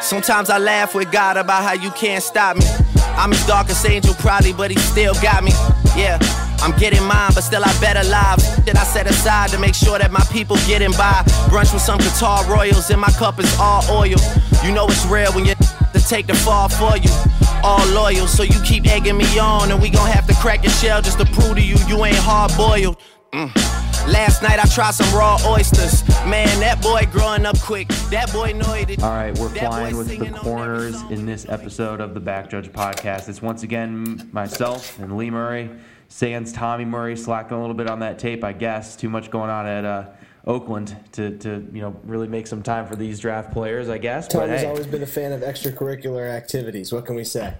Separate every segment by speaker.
Speaker 1: Sometimes I laugh with God about how you can't stop me. I'm his darkest angel, probably, but he still got me. Yeah. I'm getting mine, but still I better live. That I set aside to make sure that my people getting by. Brunch with some Qatar Royals, and my cup is all oil. You know it's real when you to take the fall for you. All loyal, so you keep egging me on, and we gon' have to crack your shell just to prove to you you ain't hard boiled. Mm. Last night I tried some raw oysters. Man, that boy growing up quick. That boy know.
Speaker 2: All right, we're flying with the corners in this episode of the Back Judge podcast. It's once again myself and Leigh Murray. Sans Tommy Murray slacking a little bit on that tape, I guess. Too much going on at uh, Oakland to, to you know really make some time for these draft players, I guess.
Speaker 3: Tommy's but, hey. always been a fan of extracurricular activities. What can we say?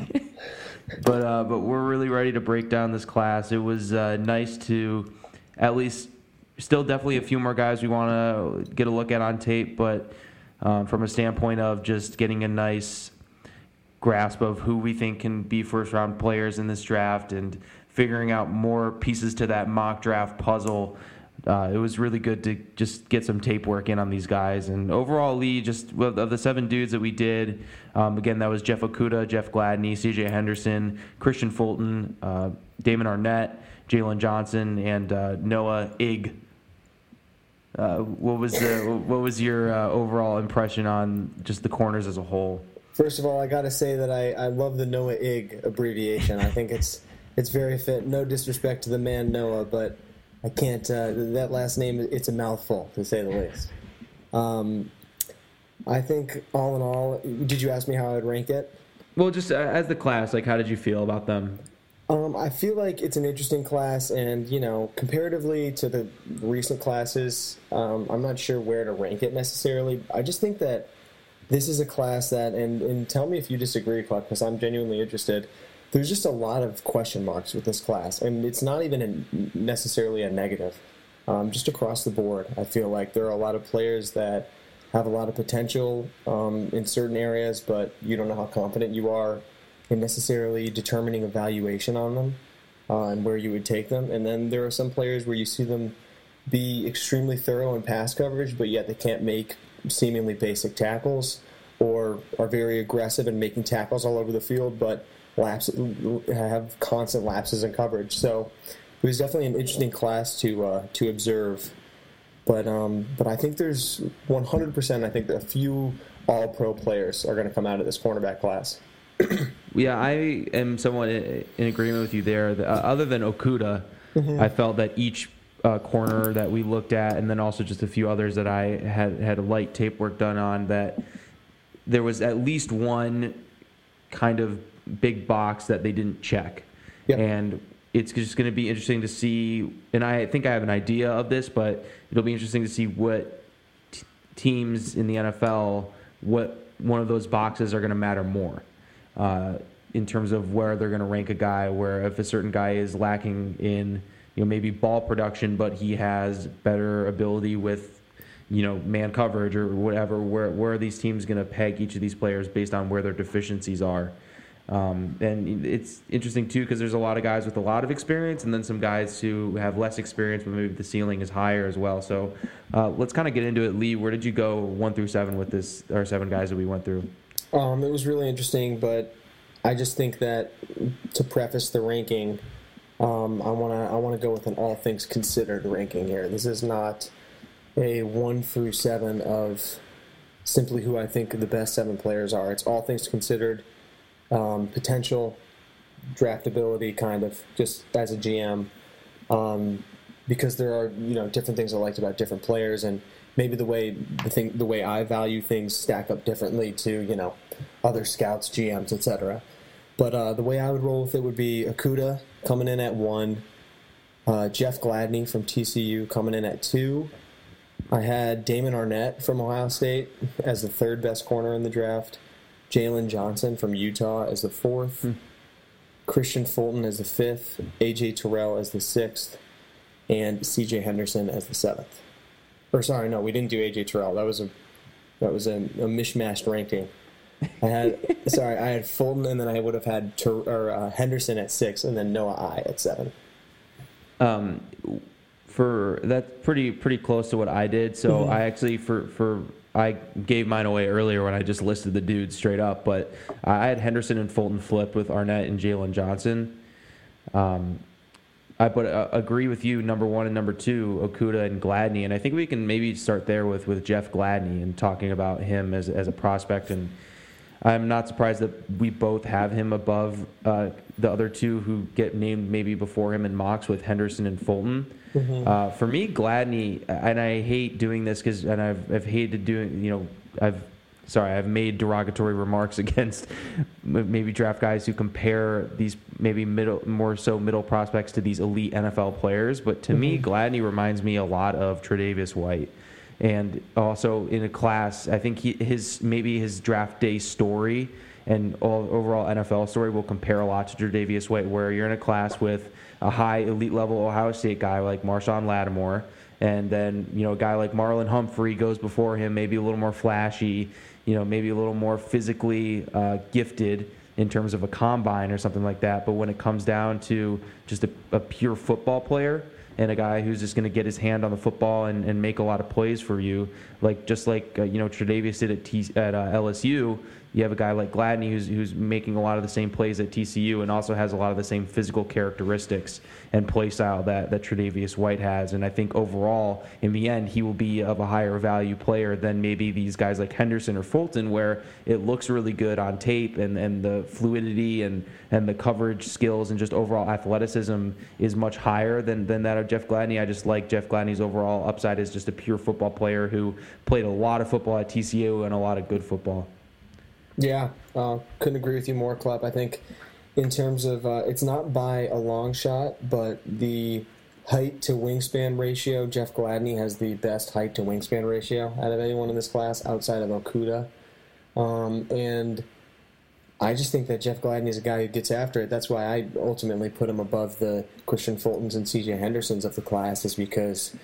Speaker 2: but uh, but we're really ready to break down this class. It was uh, nice to at least still definitely a few more guys we want to get a look at on tape, but um, from a standpoint of just getting a nice grasp of who we think can be first round players in this draft and figuring out more pieces to that mock draft puzzle. Uh, it was really good to just get some tape work in on these guys. And overall, Leigh, just of the seven dudes that we did, um, again, that was Jeff Okudah, Jeff Gladney, CJ Henderson, Kristian Fulton, uh, Damon Arnette, Jaylon Johnson, and uh, Noah Ig. Uh, what was the, what was your uh, overall impression on just the corners as a whole?
Speaker 3: First of all, I got to say that I, I love the Noah Ig abbreviation. I think it's it's very fit. No disrespect to the man Noah, but I can't. Uh, that last name it's a mouthful to say the least. Um, I think all in all, did you ask me how I would rank it?
Speaker 2: Well, just uh, as the class, like how did you feel about them?
Speaker 3: Um, I feel like it's an interesting class, and you know, comparatively to the recent classes, um, I'm not sure where to rank it necessarily. I just think that this is a class that, and, and tell me if you disagree, Clark, because I'm genuinely interested. There's just a lot of question marks with this class, and it's not even a, necessarily a negative. Um, just across the board, I feel like there are a lot of players that have a lot of potential um, in certain areas, but you don't know how confident you are in necessarily determining a valuation on them uh, and where you would take them. And then there are some players where you see them be extremely thorough in pass coverage, but yet they can't make seemingly basic tackles or are very aggressive in making tackles all over the field, but laps have constant lapses in coverage. So it was definitely an interesting class to uh, to observe. But um, but I think there's 100%. I think a few All Pro players are going to come out of this cornerback class.
Speaker 2: yeah, I am somewhat in agreement with you there. Uh, other than Okudah, mm-hmm. I felt that each uh, corner that we looked at, and then also just a few others that I had had a light tape work done on. That there was at least one kind of big box that they didn't check, yep. and it's just going to be interesting to see. And I think I have an idea of this, but it'll be interesting to see what t- teams in the NFL what one of those boxes are going to matter more. Uh, in terms of where they're going to rank a guy, where if a certain guy is lacking in you know maybe ball production, but he has better ability with you know man coverage or whatever. Where where are these teams going to peg each of these players based on where their deficiencies are? Um, and it's interesting too because there's a lot of guys with a lot of experience, and then some guys who have less experience, but maybe the ceiling is higher as well. So uh, let's kind of get into it. Leigh, where did you go one through seven with this, or seven guys that we went through?
Speaker 3: Um, it was really interesting, but I just think that to preface the ranking, um, I want to I want to go with an all things considered ranking here. This is not a one through seven of simply who I think the best seven players are. It's all things considered, um, potential, draftability, kind of just as a GM, um, because there are you know different things I liked about different players, and maybe the way the thing the way I value things stack up differently to you know other scouts, GMs, etc. But uh, the way I would roll with it would be Okudah coming in at one, uh, Jeff Gladney from TCU coming in at two. I had Damon Arnette from Ohio State as the third best corner in the draft, Jaylon Johnson from Utah as the fourth, hmm. Kristian Fulton as the fifth, AJ Terrell as the sixth, and CJ Henderson as the seventh. Or sorry, no, we didn't do AJ Terrell. That was a that was a, a mishmashed ranking. I had sorry, I had Fulton, and then I would have had Ter- or uh, Henderson at six, and then Noah I at seven.
Speaker 2: Um, for that's pretty pretty close to what I did. So mm-hmm. I actually for for I gave mine away earlier when I just listed the dudes straight up, but I had Henderson and Fulton flip with Arnette and Jaylon Johnson. Um, I but uh, agree with you. Number one and number two, Okudah and Gladney, and I think we can maybe start there with with Jeff Gladney and talking about him as as a prospect. And I'm not surprised that we both have him above uh, the other two who get named maybe before him in mocks with Henderson and Fulton. Mm-hmm. Uh, for me, Gladney, and I hate doing this because, and I've I've hated doing, you know, I've sorry, I've made derogatory remarks against maybe draft guys who compare these maybe middle, more so middle prospects to these elite NFL players. But to mm-hmm. me, Gladney reminds me a lot of Tre'Davious White. And also in a class, I think he, his maybe his draft day story and all, overall NFL story will compare a lot to Tre'Davious White, where you're in a class with a high elite level Ohio State guy like Marshon Lattimore, and then you know a guy like Marlon Humphrey goes before him, maybe a little more flashy, you know, maybe a little more physically uh, gifted in terms of a combine or something like that. But when it comes down to just a, a pure football player and a guy who's just going to get his hand on the football and, and make a lot of plays for you, like just like uh, you know Tre'Davious did at, T- at uh, LSU, you have a guy like Gladney who's who's making a lot of the same plays at TCU and also has a lot of the same physical characteristics and play style that that Tre'Davious White has. And I think overall, in the end, he will be of a higher value player than maybe these guys like Henderson or Fulton, where it looks really good on tape and, and the fluidity and and the coverage skills and just overall athleticism is much higher than than that of Jeff Gladney. I just like Jeff Gladney's overall upside as just a pure football player who played a lot of football at TCU and a lot of good football.
Speaker 3: Yeah, uh, couldn't agree with you more, Klepp. I think in terms of uh, it's not by a long shot, but the height to wingspan ratio, Jeff Gladney has the best height to wingspan ratio out of anyone in this class outside of Okudah. Um, and I just think that Jeff Gladney is a guy who gets after it. That's why I ultimately put him above the Kristian Fultons and CJ Hendersons of the class, is because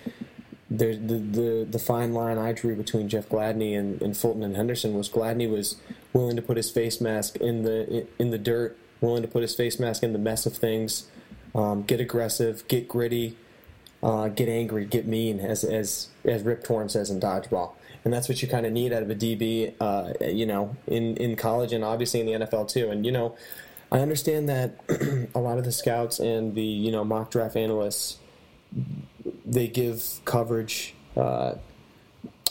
Speaker 3: the, the the fine line I drew between Jeff Gladney and, and Fulton and Henderson was Gladney was willing to put his face mask in the in the dirt, willing to put his face mask in the mess of things, um, get aggressive, get gritty, uh, get angry, get mean, as as as Rip Torn says in dodgeball, and that's what you kind of need out of a DB, uh, you know, in in college and obviously in the NFL too. And you know, I understand that a lot of the scouts and the you know mock draft analysts they give coverage. Uh,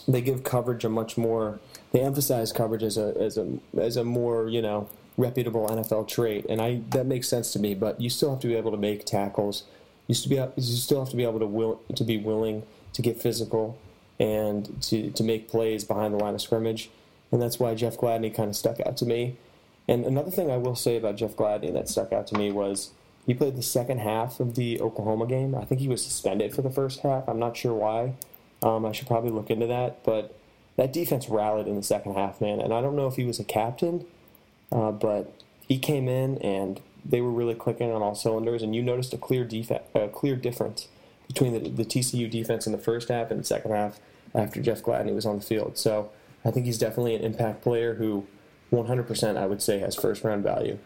Speaker 3: they give coverage a much more. They emphasize coverage as a as a as a more you know reputable NFL trait, and I that makes sense to me. But you still have to be able to make tackles. You still be you still have to be able to will to be willing to get physical and to to make plays behind the line of scrimmage, and that's why Jeff Gladney kind of stuck out to me. And another thing I will say about Jeff Gladney that stuck out to me was he played the second half of the Oklahoma game. I think he was suspended for the first half. I'm not sure why. Um, I should probably look into that. But that defense rallied in the second half, man. And I don't know if he was a captain, uh, but he came in and they were really clicking on all cylinders. And you noticed a clear a clear difference between the, the TCU defense in the first half and the second half after Jeff Gladney was on the field. So I think he's definitely an impact player who 100% I would say has first round value.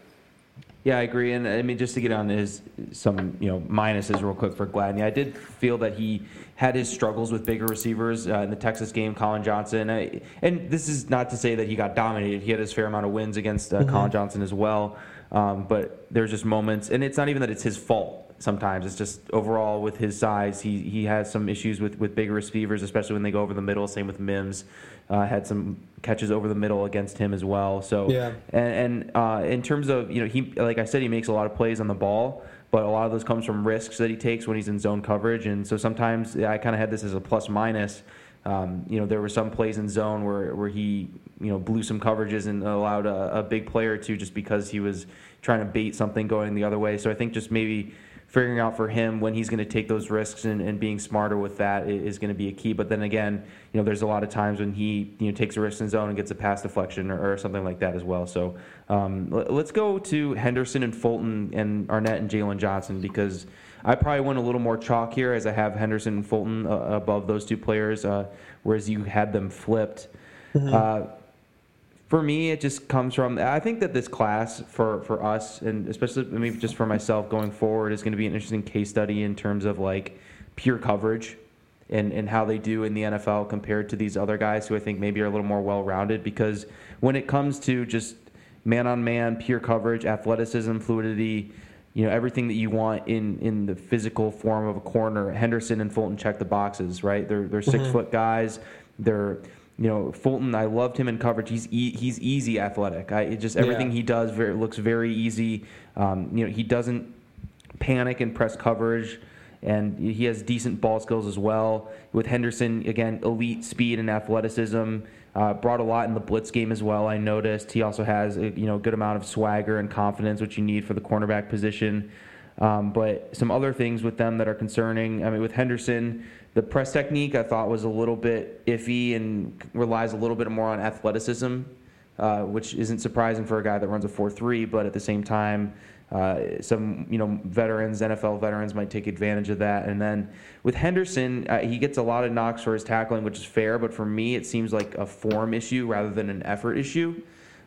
Speaker 2: Yeah, I agree. And I mean, just to get on his some you know minuses real quick for Gladney, I did feel that he had his struggles with bigger receivers uh, in the Texas game. Collin Johnson, I, and this is not to say that he got dominated. He had his fair amount of wins against uh, mm-hmm. Collin Johnson as well. Um, but there's just moments, and it's not even that it's his fault. Sometimes it's just overall with his size, he he has some issues with with bigger receivers, especially when they go over the middle. Same with Mims uh, had some catches over the middle against him as well. So
Speaker 3: yeah.
Speaker 2: and, and uh, in terms of you know he like I said he makes a lot of plays on the ball, but a lot of those comes from risks that he takes when he's in zone coverage, and so sometimes I kind of had this as a plus minus. Um, you know, there were some plays in zone where, where he, you know, blew some coverages and allowed a, a big player to just because he was trying to bait something going the other way. So I think just maybe figuring out for him when he's going to take those risks and, and being smarter with that is going to be a key. But then again, you know, there's a lot of times when he you know takes a risk in zone and gets a pass deflection or, or something like that as well. So um, let's go to Henderson and Fulton and Arnette and Jaylon Johnson because I probably went a little more chalk here as I have Henderson and Fulton uh, above those two players, uh, whereas you had them flipped. Mm-hmm. Uh, for me, it just comes from. I think that this class for for us, and especially maybe just for myself going forward, is going to be an interesting case study in terms of like pure coverage and, and how they do in the NFL compared to these other guys who I think maybe are a little more well rounded. Because when it comes to just man on man, pure coverage, athleticism, fluidity, you know everything that you want in in the physical form of a corner. Henderson and Fulton check the boxes, right? They're they're 6 mm-hmm. foot guys. They're you know Fulton. I loved him in coverage. He's e- he's easy athletic. I just everything yeah. he does very, looks very easy. Um, you know he doesn't panic and press coverage. And he has decent ball skills as well. With Henderson, again, elite speed and athleticism. Uh, brought a lot in the blitz game as well. I noticed he also has a you know good amount of swagger and confidence, which you need for the cornerback position. Um, but some other things with them that are concerning. I mean, with Henderson, the press technique I thought was a little bit iffy and relies a little bit more on athleticism, uh, which isn't surprising for a guy that runs a 4-3. But at the same time, uh, some you know veterans, NFL veterans might take advantage of that. And then with Henderson, uh, he gets a lot of knocks for his tackling, which is fair. But for me, it seems like a form issue rather than an effort issue.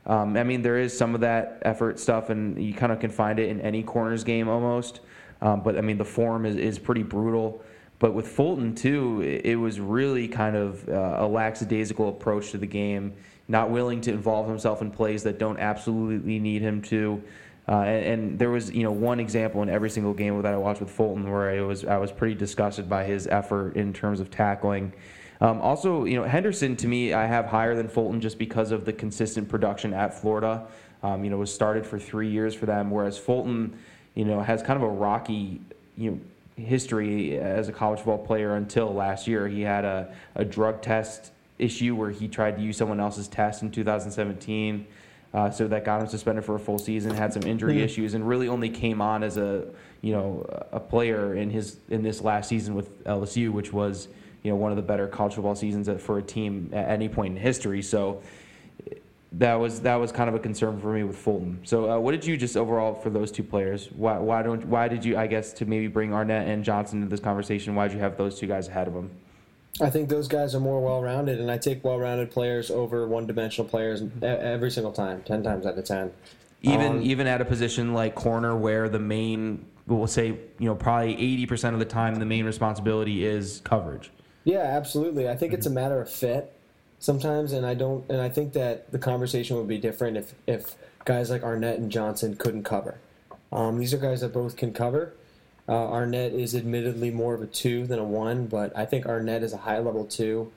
Speaker 2: Um, I mean, there is some of that effort stuff, and you kind of can find it in any corners game almost. Um, but I mean, the form is, is pretty brutal. But with Fulton too, it, was really kind of uh, a lackadaisical approach to the game, not willing to involve himself in plays that don't absolutely need him to. Uh, and, and, there was, you know, one example in every single game that I watched with Fulton where I was I was pretty disgusted by his effort in terms of tackling. Um, also, you know, Henderson to me I have higher than Fulton just because of the consistent production at Florida. Um, you know, was started for three years for them, whereas Fulton, you know, has kind of a rocky, you know, history as a college football player until last year. He had a, a drug test issue where he tried to use someone else's test in 2017. Uh, so that got him suspended for a full season. Had some injury issues, and really only came on as a you know a player in his in this last season with LSU, which was you know one of the better college football seasons for a team at any point in history. So that was that was kind of a concern for me with Fulton. So uh, what did you just overall for those two players? Why why don't why did you I guess to maybe bring Arnette and Johnson into this conversation? Why did you have those two guys ahead of them?
Speaker 3: I think those guys are more well-rounded, and I take well-rounded players over one-dimensional players every single time, ten times out of ten.
Speaker 2: Even um, even at a position like corner, where the main, we'll say, you know, probably eighty percent of the time, the main responsibility is coverage.
Speaker 3: Yeah, absolutely. I think mm-hmm. it's a matter of fit sometimes, and I don't, and I think that the conversation would be different if if guys like Arnette and Johnson couldn't cover. Um, these are guys that both can cover uh, Arnette is admittedly more of a two than a one, but I think Arnette is a high level two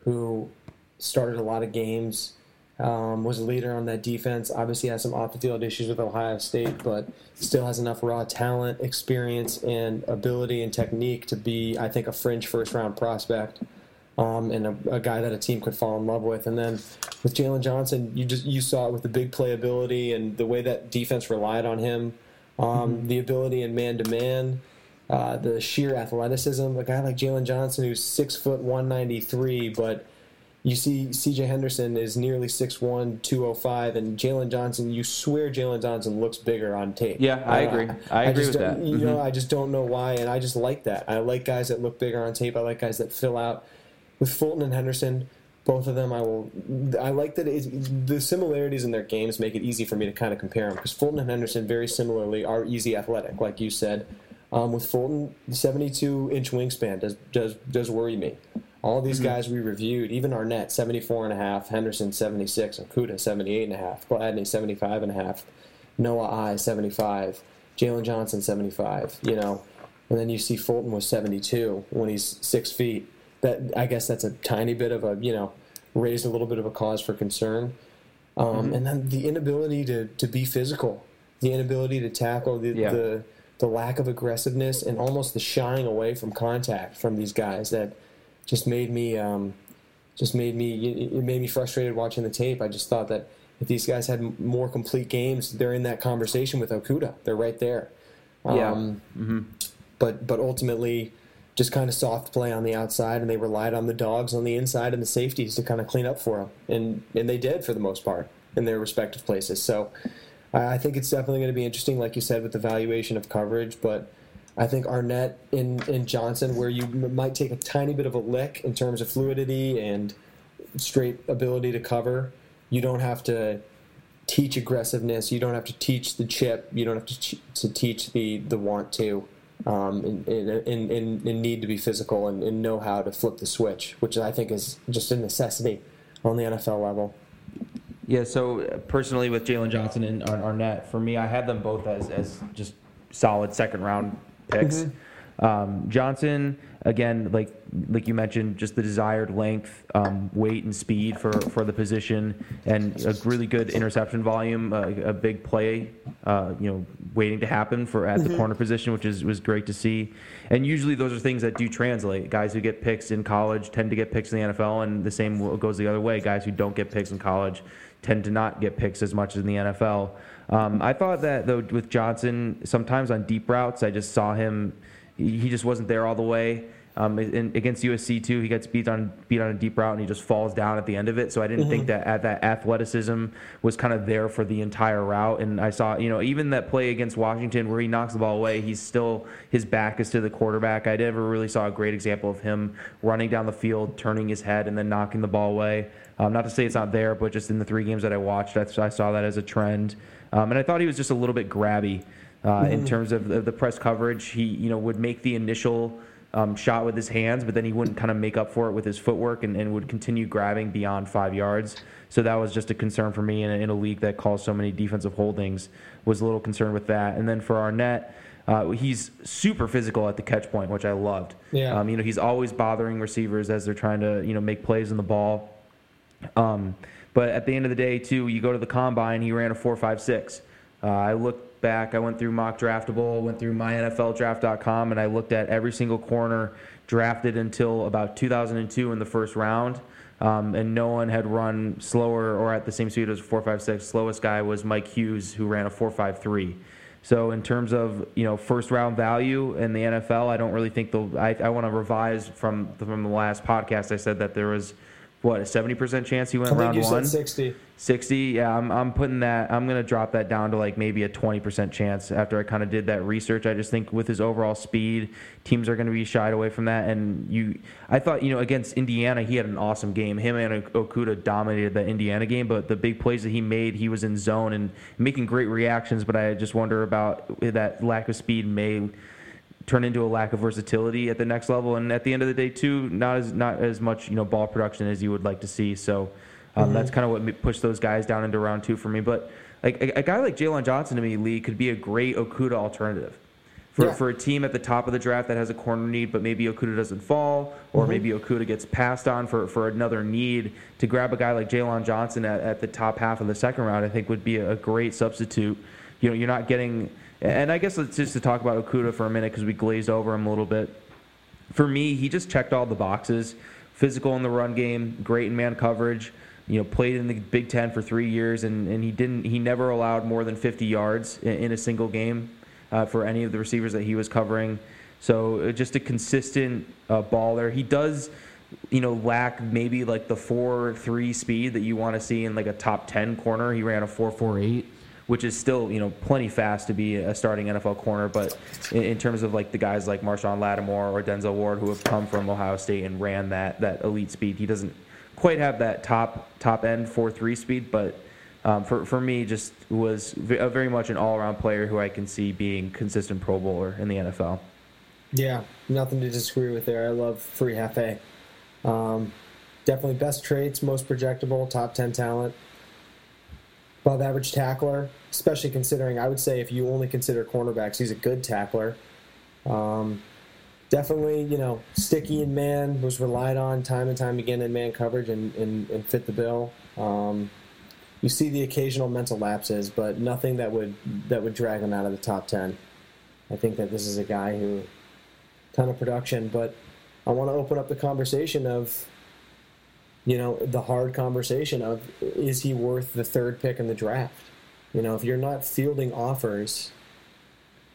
Speaker 3: who started a lot of games, um, was a leader on that defense. Obviously, has some off the field issues with Ohio State, but still has enough raw talent, experience, and ability and technique to be, I think, a fringe first round prospect. Um, and a, a, guy that a team could fall in love with. And then with Jaylon Johnson, you just you saw it with the big playability and the way that defense relied on him um, mm-hmm. the ability in man to man, the sheer athleticism. A guy like Jaylon Johnson, who's six foot one ninety three, but you see C.J. Henderson is nearly 6'1", 205, and Jaylon Johnson, you swear Jaylon Johnson looks bigger on tape.
Speaker 2: Yeah, I uh, agree. I, I agree with that.
Speaker 3: You mm-hmm. know, I just don't know why, and I just like that. I like guys that look bigger on tape. I like guys that fill out. With Fulton and Henderson, both of them I will. I like that the similarities in their games make it easy for me to kind of compare them because Fulton and Henderson very similarly are easy athletic, like you said. Um, with Fulton, 72 inch wingspan does does does worry me. All these mm-hmm. guys we reviewed, even Arnette, 74 and a half, Henderson 76, Okudah 78 and a half, Gladney 75 and a half, Noah I 75, Jaylon Johnson 75. You know, and then you see Fulton was 72 when he's six feet that I guess that's a tiny bit of a you know raised a little bit of a cause for concern. Um, mm-hmm. And then the inability to, to be physical, the inability to tackle, the, yeah. the the lack of aggressiveness, and almost the shying away from contact from these guys that just made me um, just made me it made me frustrated watching the tape. I just thought that if these guys had more complete games, they're in that conversation with Okudah. They're right there.
Speaker 2: Yeah. Um, mm-hmm.
Speaker 3: But but ultimately just kind of soft play on the outside, and they relied on the dogs on the inside and the safeties to kind of clean up for them, and and they did for the most part in their respective places. So I think it's definitely going to be interesting, like you said, with the valuation of coverage, but. I think Arnette in, in Johnson, where you might take a tiny bit of a lick in terms of fluidity and straight ability to cover, you don't have to teach aggressiveness. You don't have to teach the chip. You don't have to, to teach the, the want to um, and, and, and, and, need to be physical and, and know how to flip the switch, which I think is just a necessity on the NFL level.
Speaker 2: Yeah, so uh, personally with Jaylon Johnson and Arnette, for me, I had them both as, as just solid second round picks. Mm-hmm. Um, Johnson, again, like like you mentioned, just the desired length, um, weight, and speed for, for the position, and a really good interception volume, uh, a big play, uh, you know, waiting to happen for at the mm-hmm. corner position, which is was great to see. And usually those are things that do translate. Guys who get picks in college tend to get picks in the NFL, and the same goes the other way. Guys who don't get picks in college tend to not get picks as much as in the NFL. Um, I thought that though with Johnson, sometimes on deep routes, I just saw him he just wasn't there all the way. Um, in, against USC too, he gets beat on beat on a deep route and he just falls down at the end of it. So I didn't mm-hmm. think that that athleticism was kind of there for the entire route. And I saw, you know, even that play against Washington where he knocks the ball away, he's still his back is to the quarterback. I never really saw a great example of him running down the field, turning his head, and then knocking the ball away. Um, not to say it's not there, but just in the three games that I watched, I saw that as a trend. Um, and I thought he was just a little bit grabby uh, mm-hmm. in terms of the, the, press coverage. He you know would make the initial um, shot with his hands, but then he wouldn't kind of make up for it with his footwork and, and would continue grabbing beyond five yards. So that was just a concern for me in a, in a league that calls so many defensive holdings. Was a little concerned with that. And then for Arnette. Uh, he's super physical at the catch point, which I loved.
Speaker 3: Yeah.
Speaker 2: Um, you know, he's always bothering receivers as they're trying to, you know, make plays in the ball. Um, but at the end of the day, too, you go to the combine, he ran a four five six. Uh, I looked back. I went through mock draftable, went through mynfldraft.com, and I looked at every single corner drafted until about 2002 in the first round. Um, and no one had run slower or at the same speed as 456. Slowest guy was Mike Hughes, who ran a 453. So in terms of you know first round value in the NFL, I don't really think the I, I want to revise from from the last podcast. I said that there was what a seventy percent chance he went I round one.
Speaker 3: sixty.
Speaker 2: Sixty, yeah. I'm I'm putting that. I'm gonna drop that down to like maybe a twenty percent chance after I kind of did that research. I just think with his overall speed, teams are gonna be shied away from that. And you, I thought you know against Indiana, he had an awesome game. Him and Okudah dominated the Indiana game, but the big plays that he made, he was in zone and making great reactions. But I just wonder about that lack of speed may turn into a lack of versatility at the next level. And at the end of the day, too, not as not as much you know ball production as you would like to see. So um, mm-hmm. that's kind of what pushed those guys down into round two for me. But like a, a guy like Jaylon Johnson to me, Leigh could be a great Okudah alternative. For, yeah. for a team at the top of the draft that has a corner need, but maybe Okudah doesn't fall, or mm-hmm. maybe Okudah gets passed on for, for another need, to grab a guy like Jaylon Johnson at, at the top half of the second round, I think would be a great substitute. You know, you're not getting and I guess let's just to talk about Okudah for a minute because we glazed over him a little bit. For me, he just checked all the boxes. Physical in the run game, great in man coverage. You know, played in the Big Ten for three years, and, and he didn't. He never allowed more than 50 yards in, in a single game uh, for any of the receivers that he was covering. So uh, just a consistent uh, baller. He does, you know, lack maybe like the four three speed that you want to see in like a top 10 corner. He ran a four four eight which is still you know plenty fast to be a starting NFL corner. But in, in, terms of like the guys like Marshon Lattimore or Denzel Ward who have come from Ohio State and ran that that elite speed, he doesn't quite have that top top end four three speed, but. Um, for, for me, just was very much an all around player who I can see being consistent Pro Bowler in the NFL.
Speaker 3: Yeah, nothing to disagree with there. I love Free Hefe. Um, definitely best traits, most projectable, top 10 talent above average tackler, especially considering I would say if you only consider cornerbacks, he's a good tackler. Um, definitely, you know, sticky in man was relied on time and time again in man coverage and, and, and fit the bill. Um, you see the occasional mental lapses, but nothing that would that would drag him out of the top ten. I think that this is a guy who ton of production, but I want to open up the conversation of you know, the hard conversation of is he worth the third pick in the draft? You know, if you're not fielding offers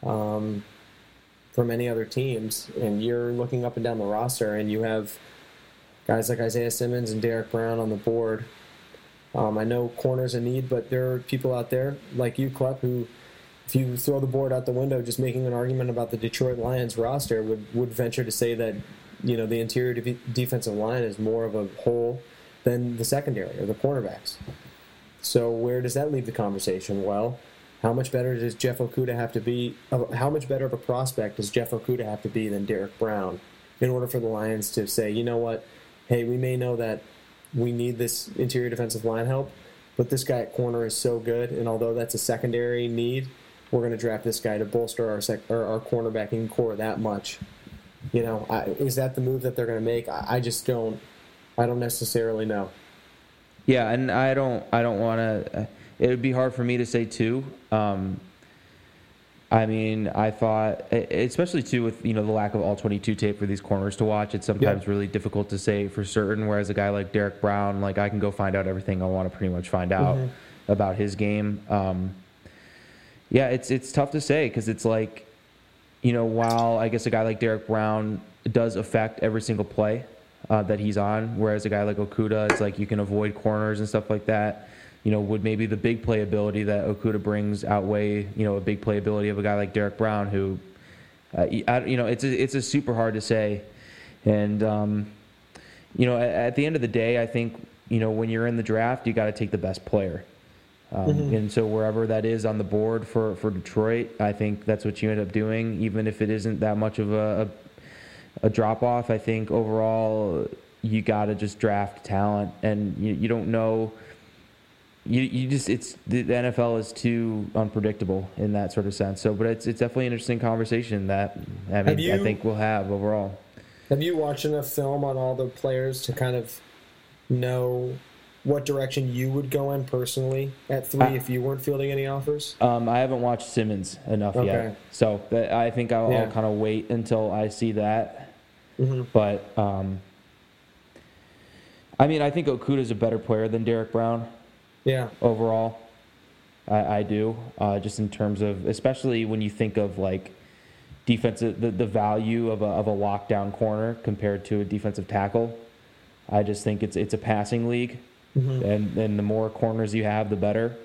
Speaker 3: um, from any other teams and you're looking up and down the roster and you have guys like Isaiah Simmons and Derrick Brown on the board, um, I know corners a need, but there are people out there like you, Klepp, who, if you throw the board out the window, just making an argument about the Detroit Lions roster, would, would venture to say that you know the interior de- defensive line is more of a whole than the secondary or the cornerbacks. So where does that leave the conversation? Well, how much better does Jeff Okudah have to be? How much better of a prospect does Jeff Okudah have to be than Derrick Brown in order for the Lions to say, you know what, hey, we may know that we need this interior defensive line help, but this guy at corner is so good, and although that's a secondary need, we're going to draft this guy to bolster our sec- our cornerbacking core that much. You know, I, is that the move that they're going to make? I, I just don't. I don't necessarily know.
Speaker 2: Yeah, and I don't. I don't want to. It would be hard for me to say too. Um, I mean, I thought, especially too with you know the lack of all 22 tape for these corners to watch, it's sometimes yeah. really difficult to say for certain. Whereas a guy like Derrick Brown, like I can go find out everything I want to pretty much find out mm-hmm. about his game. Um, yeah, it's it's tough to say because it's like, you know, while I guess a guy like Derrick Brown does affect every single play uh, that he's on, whereas a guy like Okudah, it's like you can avoid corners and stuff like that you know, would maybe the big playability that Okudah brings outweigh, you know, a big playability of a guy like Derrick Brown, who, uh, you know, it's a, it's a super hard to say, and um, you know, at, at, the end of the day, I think you know when you're in the draft, you got to take the best player, um, mm-hmm. and so wherever that is on the board for for Detroit, I think that's what you end up doing, even if it isn't that much of a, a, a drop off. I think overall, you got to just draft talent, and you, you don't know you, you just it's the NFL is too unpredictable in that sort of sense. So, but it's it's definitely an interesting conversation that I mean you, I think we'll have overall.
Speaker 3: Have you watched enough film on all the players to kind of know what direction you would go in personally at three I, if you weren't fielding any offers?
Speaker 2: Um, I haven't watched Simmons enough okay. yet, so I think I'll, yeah. I'll kind of wait until I see that. Mm-hmm. But um, I mean, I think Okudah is a better player than Derrick Brown.
Speaker 3: Yeah.
Speaker 2: Overall, I, I do. Uh, just in terms of, especially when you think of like defensive, the, the value of a, of a lockdown corner compared to a defensive tackle. I just think it's it's a passing league, mm-hmm. and and the more corners you have, the better.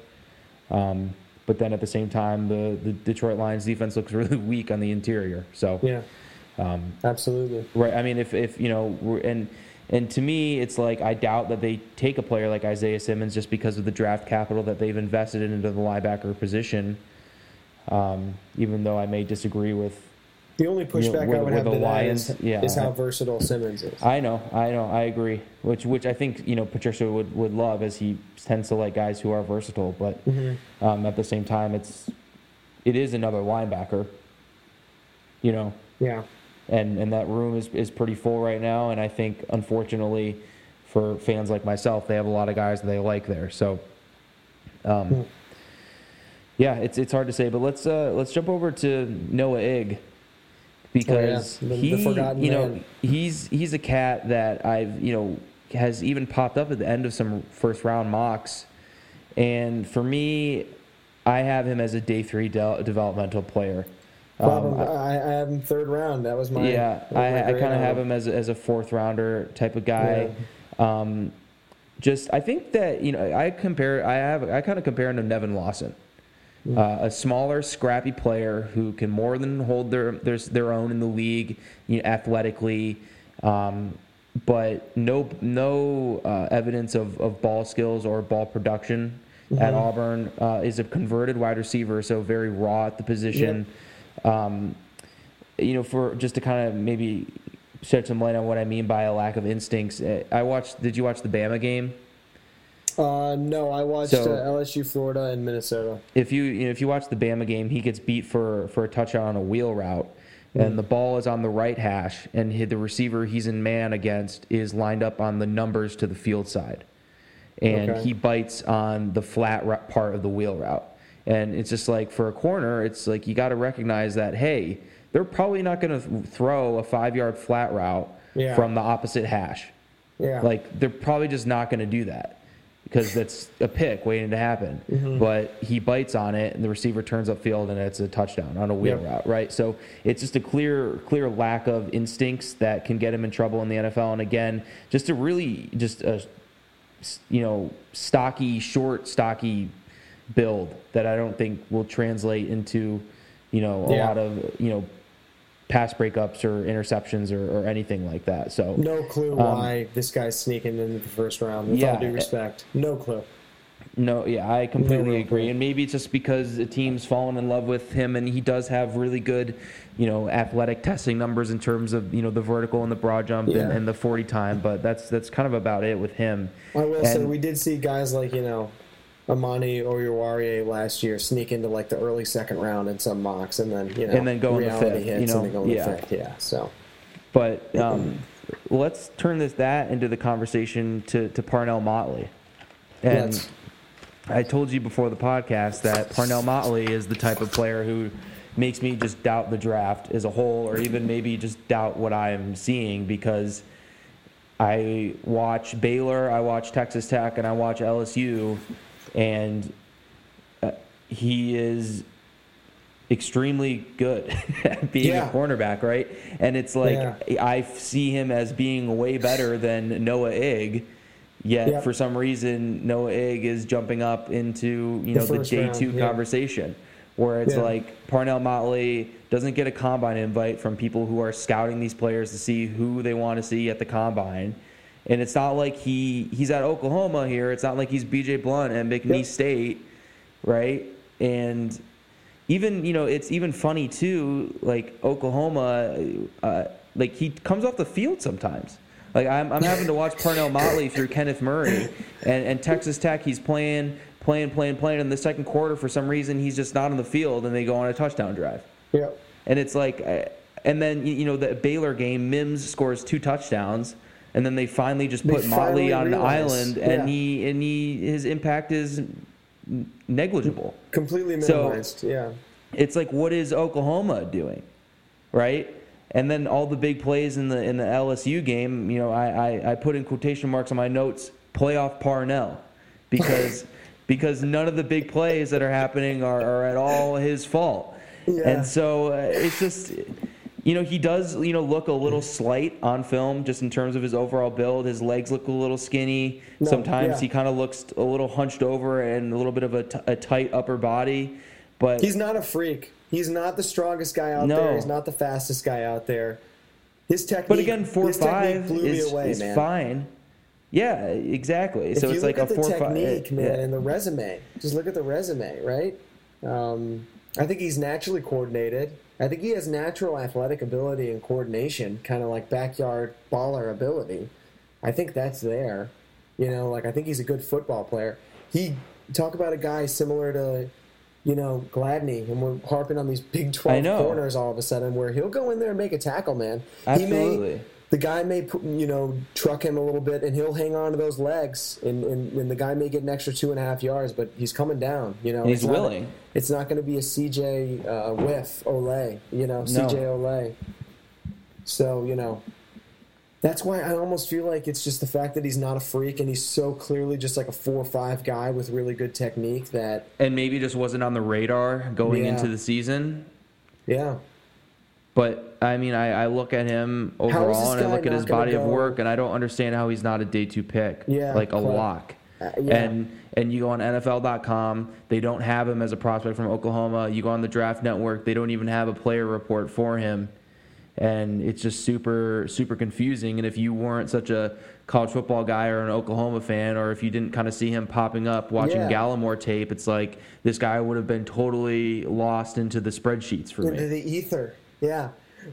Speaker 2: Um, but then at the same time, the, the Detroit Lions defense looks really weak on the interior. So
Speaker 3: yeah, um, absolutely
Speaker 2: right. I mean, if if you know, and and to me, it's like I doubt that they take a player like Isaiah Simmons just because of the draft capital that they've invested into the linebacker position. Um, even though I may disagree with
Speaker 3: the only pushback you know, I would have to Lions, that is, yeah, is how versatile Simmons is.
Speaker 2: I know, I know, I agree. Which, which I think you know Patricia would, would love, as he tends to like guys who are versatile. But mm-hmm. um, at the same time, it's it is another linebacker. You know.
Speaker 3: Yeah
Speaker 2: and and that room is is pretty full right now. And I think unfortunately for fans like myself, they have a lot of guys that they like there. So. Um, hmm. Yeah, it's it's hard to say, but let's uh, let's jump over to Noah Ig because oh, yeah. the, he, the you know, man. he's he's a cat that I've you know has even popped up at the end of some first round mocks, and for me, I have him as a day three de- developmental player.
Speaker 3: Um, I, I, have him third round. That was my
Speaker 2: yeah.
Speaker 3: Was
Speaker 2: I, I kind of have him as a, as a fourth rounder type of guy. Yeah. Um, just I think that you know I compare I have I kind of compare him to Nevin Lawson. Uh, a smaller, scrappy player who can more than hold their their, their own in the league, you know, athletically. Um, but no no uh, evidence of, of ball skills or ball production mm-hmm. at Auburn. Uh, is a converted wide receiver, so very raw at the position. Yep. Um, you know, for just to kind of maybe shed some light on what I mean by a lack of instincts. Eh, I watched. Did you watch the Bama game?
Speaker 3: Uh, no, I watched so, uh, LSU, Florida, and Minnesota.
Speaker 2: If you, you know, if you watch the Bama game, he gets beat for for a touchdown on a wheel route, mm. and the ball is on the right hash, and the receiver he's in man against is lined up on the numbers to the field side, and okay. he bites on the flat part of the wheel route. And it's just like for a corner, it's like you got to recognize that, hey, they're probably not going to throw a five yard flat route yeah. from the opposite hash.
Speaker 3: Yeah.
Speaker 2: Like they're probably just not going to do that because that's a pick waiting to happen. Mm-hmm. But he bites on it, and the receiver turns upfield, and it's a touchdown on a wheel yep. route, right? So it's just a clear, clear lack of instincts that can get him in trouble in the NFL. And again, just a really, just a, you know, stocky, short, stocky build that I don't think will translate into, you know, a yeah. lot of you know pass breakups or interceptions or, or anything like that. So
Speaker 3: no clue um, why this guy's sneaking into the first round. With yeah, all due respect, no clue.
Speaker 2: No, yeah, I completely
Speaker 3: No,
Speaker 2: agree. And maybe it's just because the team's fallen in love with him, and he does have really good, you know, athletic testing numbers in terms of you know the vertical and the broad jump and,
Speaker 3: Yeah.
Speaker 2: and the forty time. But that's that's kind of about it with him.
Speaker 3: I will say we did see guys like you know Amani Oruwariye last year sneak into like the early second round in some mocks, and then you know
Speaker 2: And then go in the
Speaker 3: reality
Speaker 2: fifth,
Speaker 3: hits
Speaker 2: you know,
Speaker 3: and then go in the
Speaker 2: yeah.
Speaker 3: fifth. Yeah, so
Speaker 2: But um, let's turn this that into the conversation to, to Parnell Motley. And
Speaker 3: Let's.
Speaker 2: I told you before the podcast that Parnell Motley is the type of player who makes me just doubt the draft as a whole, or even maybe just doubt what I am seeing because I watch Baylor, I watch Texas Tech, and I watch LSU, and uh, he is extremely good at being
Speaker 3: Yeah.
Speaker 2: a cornerback, right? And it's like
Speaker 3: Yeah.
Speaker 2: I see him as being way better than Noah Ig. Yet for some reason Noah Ig is jumping up into you
Speaker 3: The
Speaker 2: know the
Speaker 3: first
Speaker 2: J
Speaker 3: round,
Speaker 2: two conversation, where it's like Parnell Motley doesn't get a combine invite from people who are scouting these players to see who they want to see at the combine. And it's not like he he's at Oklahoma here. It's not like he's BJ Blunt at McNeese
Speaker 3: Yep.
Speaker 2: State, right? And even you know it's even funny too. Like Oklahoma, uh, like he comes off the field sometimes. Like I'm, I'm having to watch Parnell Motley through Kenneth Murray and, and Texas Tech. He's playing, playing, playing, playing. In the second quarter, for some reason, he's just not on the field, and they go on a touchdown drive.
Speaker 3: yeah.
Speaker 2: And it's like, uh, and then you you know the Baylor game, Mims scores two touchdowns, and then they finally just put Motley on an island, and
Speaker 3: yeah.
Speaker 2: he and he his impact is negligible.
Speaker 3: completely
Speaker 2: So-
Speaker 3: minimized. yeah,
Speaker 2: It's like, what is Oklahoma doing, right? And then all the big plays in the in the LSU game, you know, I, I, I put in quotation marks on my notes, playoff Parnell, because because none of the big plays that are happening are, are at all his fault.
Speaker 3: Yeah.
Speaker 2: And so uh, it's just, you know, he does, you know, look a little slight on film just in terms of his overall build. His legs look a little skinny.
Speaker 3: No,
Speaker 2: Sometimes
Speaker 3: yeah.
Speaker 2: he kind of looks a little hunched over and a little bit of a, t- a tight upper body. But
Speaker 3: he's not a freak. He's not the strongest guy out
Speaker 2: No.
Speaker 3: there. He's not the fastest guy out there. His technique,
Speaker 2: But again, four
Speaker 3: technique
Speaker 2: five is,
Speaker 3: away,
Speaker 2: is fine. Yeah, exactly.
Speaker 3: If
Speaker 2: so it's like a four five.
Speaker 3: technique, man,
Speaker 2: yeah.
Speaker 3: and the resume, just look at the resume, right? Um, I think he's naturally coordinated. I think he has natural athletic ability and coordination, kind of like backyard baller ability. I think that's there. You know, like I think he's a good football player. He talk about a guy similar to, you know, Gladney, and we're harping on these Big Twelve corners all of a sudden, where he'll go in there and make a tackle, man. He
Speaker 2: Absolutely.
Speaker 3: may, the guy may you know truck him a little bit and he'll hang on to those legs and, and, and the guy may get an extra two and a half yards but he's coming down you know
Speaker 2: And he's
Speaker 3: It's not-
Speaker 2: willing.
Speaker 3: it's not going to be a cj uh, whiff Olay, you know cj Olay. so you know that's why i almost feel like it's just the fact that he's not a freak and he's so clearly just like a four or five guy with really good technique that
Speaker 2: and maybe just wasn't on the radar going
Speaker 3: Yeah.
Speaker 2: into the season.
Speaker 3: yeah
Speaker 2: But I mean, I, I look at him overall and I look at his body of work, and I don't understand how he's not a day two pick.
Speaker 3: Yeah,
Speaker 2: like a lock.
Speaker 3: Uh, yeah.
Speaker 2: And and you go on NFL.com, they don't have him as a prospect from Oklahoma. You go on the Draft Network, they don't even have a player report for him, and it's just super super confusing. And if you weren't such a college football guy or an Oklahoma fan, or if you didn't kind of see him popping up watching
Speaker 3: Yeah.
Speaker 2: Gallimore tape, it's like this guy would have been totally lost into the spreadsheets for
Speaker 3: into
Speaker 2: me.
Speaker 3: the ether. Yeah.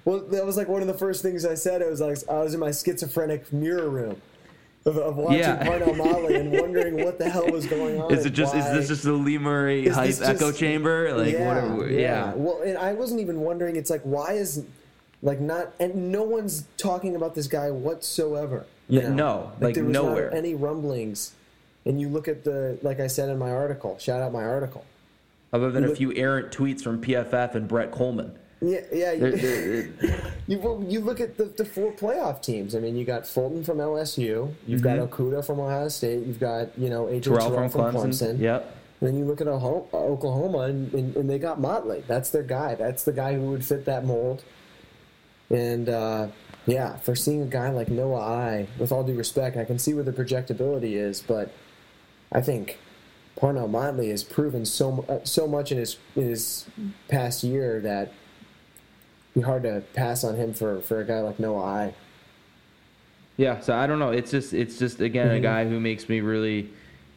Speaker 3: Well, that was like one of the first things I said. It was like I was in my schizophrenic mirror room of, of watching
Speaker 2: Yeah.
Speaker 3: Parnell Motley and wondering what the hell was going on.
Speaker 2: Is it just is this just the Leigh Murray
Speaker 3: Is
Speaker 2: hype echo chamber? Like
Speaker 3: yeah,
Speaker 2: what? Are, we- yeah.
Speaker 3: Well, and I wasn't even wondering. It's like why is like not and no one's talking about this guy whatsoever.
Speaker 2: Yeah,
Speaker 3: know?
Speaker 2: no, like,
Speaker 3: there was not
Speaker 2: nowhere.
Speaker 3: any rumblings. And you look at the like I said in my article. Shout out my article.
Speaker 2: Other than a few errant tweets from PFF and Brett Kollmann.
Speaker 3: Yeah, yeah.
Speaker 2: They're-
Speaker 3: You,
Speaker 2: they're-
Speaker 3: you, well, you look at the, the four playoff teams. I mean, you got Fulton from LSU. You've got Okudah from Ohio State. You've got you know AJ
Speaker 2: Mm-hmm. Terrell
Speaker 3: Terrell
Speaker 2: from Clemson. Yep.
Speaker 3: And then you look at Oklahoma, and, and, and they got Motley. That's their guy. That's the guy who would fit that mold. And uh, yeah, for seeing a guy like Noah I, with all due respect, I can see where the projectability is, but I think Parnell Motley has proven so uh, so much in his in his past year that be hard to pass on him for, for a guy like Noah I.
Speaker 2: Yeah. So I don't know. It's just it's just again
Speaker 3: Mm-hmm.
Speaker 2: a guy who makes me really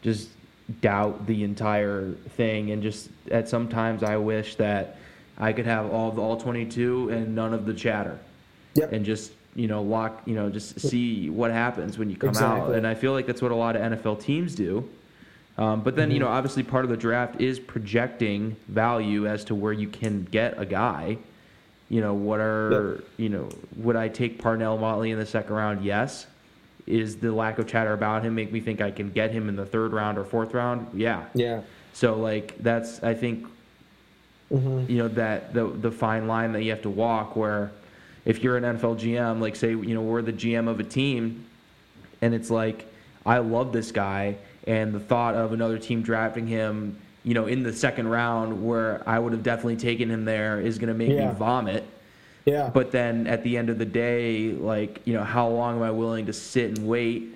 Speaker 2: just doubt the entire thing, and just at sometimes I wish that I could have all the all 22 and none of the chatter,
Speaker 3: Yep.
Speaker 2: and just you know lock you know just see what happens when you come out. And I feel like that's what a lot of NFL teams do. Um, but then you
Speaker 3: Mm-hmm.
Speaker 2: know obviously part of the draft is projecting value as to where you can get a guy. You know what are you know would I take Parnell Motley in the second round? Yes. Is the lack of chatter about him make me think I can get him in the third round or fourth round? Yeah.
Speaker 3: Yeah.
Speaker 2: So like that's I think
Speaker 3: Mm-hmm.
Speaker 2: you know that the the fine line that you have to walk where if you're an NFL GM like say you know we're the GM of a team and it's like I love this guy and the thought of another team drafting him you know in the second round where I would have definitely taken him there is going to make
Speaker 3: Yeah.
Speaker 2: me vomit
Speaker 3: Yeah.
Speaker 2: but then at the end of the day like you know how long am I willing to sit and wait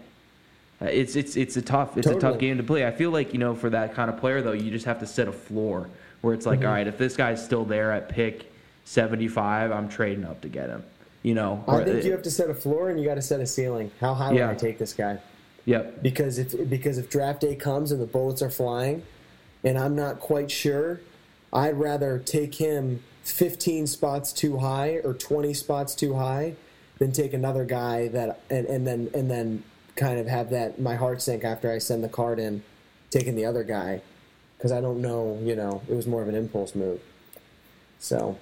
Speaker 2: Uh, it's it's it's a tough it's a tough game to play. I feel like you know for that kind of player though, you just have to set a floor where it's like,
Speaker 3: Mm-hmm.
Speaker 2: all right, if this guy's still there at pick seventy five, I'm trading up to get him. You know,
Speaker 3: I think you have to set a floor and you got to set a ceiling. How high
Speaker 2: Yeah.
Speaker 3: would I take this guy?
Speaker 2: Yep.
Speaker 3: Because if because if draft day comes and the bullets are flying, and I'm not quite sure, I'd rather take him 15 spots too high or 20 spots too high than take another guy that and, and then and then kind of have that my heart sink after I send the card in, taking the other guy, because I don't know. You know, it was more of an impulse move. So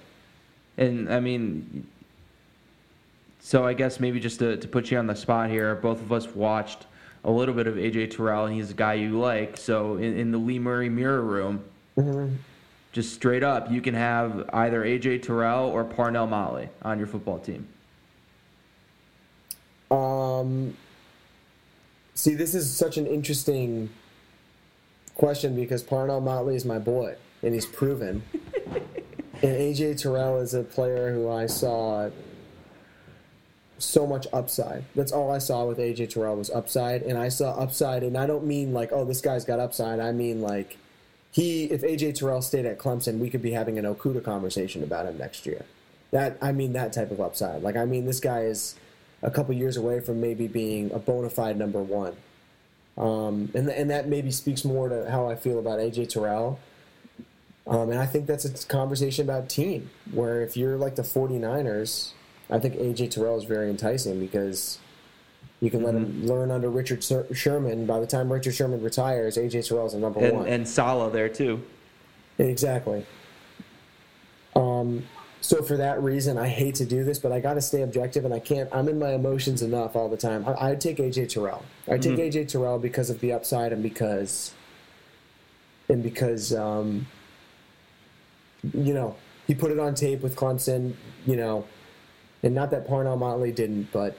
Speaker 2: And I mean, so I guess maybe just to, to put you on the spot here, both of us watched a little bit of AJ Terrell, and he's a guy you like. So in, in the Leigh Murray mirror room, just straight up, you can have either AJ Terrell or Parnell Motley on your football team.
Speaker 3: Um, see, this is such an interesting question because Parnell Motley is my boy, and he's proven. and AJ Terrell is a player who I saw so much upside. That's all I saw with AJ Terrell was upside, and I saw upside, and I don't mean like, oh, this guy's got upside. I mean like, he if AJ Terrell stayed at Clemson, we could be having an Okudah conversation about him next year. That I mean that type of upside. Like I mean, this guy is a couple years away from maybe being a bona fide number one. Um, and, and that maybe speaks more to how I feel about AJ Terrell. Um, and I think that's a conversation about team, where if you're like the 49ers, I think AJ Terrell is very enticing because you can let him learn under Richard Sher- Sherman. By the time Richard Sherman retires, AJ Terrell is a number
Speaker 2: And,
Speaker 3: one.
Speaker 2: and Saleh there too.
Speaker 3: Exactly. Um, so for that reason, I hate to do this, but I got to stay objective, and I can't. I'm in my emotions enough all the time. I, I'd take AJ Terrell. I take AJ Terrell because of the upside, and because, and because, um, you know, he put it on tape with Clemson. You know, and not that Parnell Motley didn't, but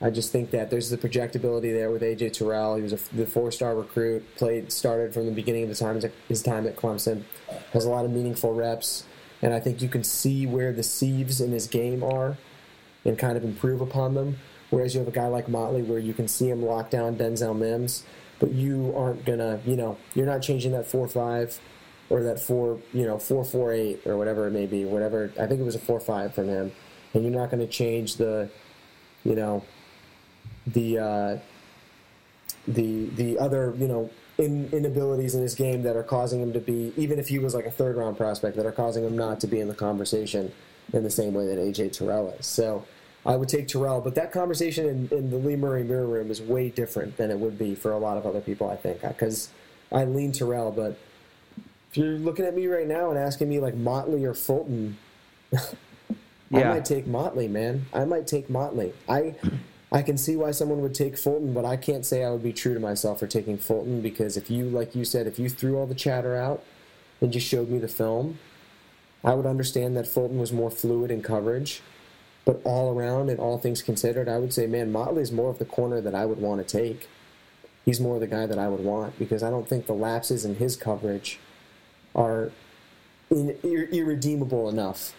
Speaker 3: I just think that there's the projectability there with AJ Terrell. He was a, the four-star recruit, played, started from the beginning of the time his time at Clemson, has a lot of meaningful reps, and I think you can see where the sieves in his game are, and kind of improve upon them. Whereas you have a guy like Motley, where you can see him lock down Denzel Mims, but you aren't gonna, you know, you're not changing that four-five or that four, you know, four-four-eight or whatever it may be. Whatever I think it was a four-five from him, and you're not going to change the, you know, the uh, the the other you know in, inabilities in his game that are causing him to be even if he was like a third round prospect that are causing him not to be in the conversation in the same way that AJ Terrell is. So I would take Terrell, but that conversation in, in the Leigh Murray mirror room is way different than it would be for a lot of other people. I think because I lean Terrell, but if you're looking at me right now and asking me like Motley or Fulton. I might take Motley, man. I might take Motley. I I can see why someone would take Fulton, but I can't say I would be true to myself for taking Fulton because if you, like you said, if you threw all the chatter out and just showed me the film, I would understand that Fulton was more fluid in coverage. But all around and all things considered, I would say, man, Motley is more of the corner that I would want to take. He's more the guy that I would want because I don't think the lapses in his coverage are in, ir- irredeemable enough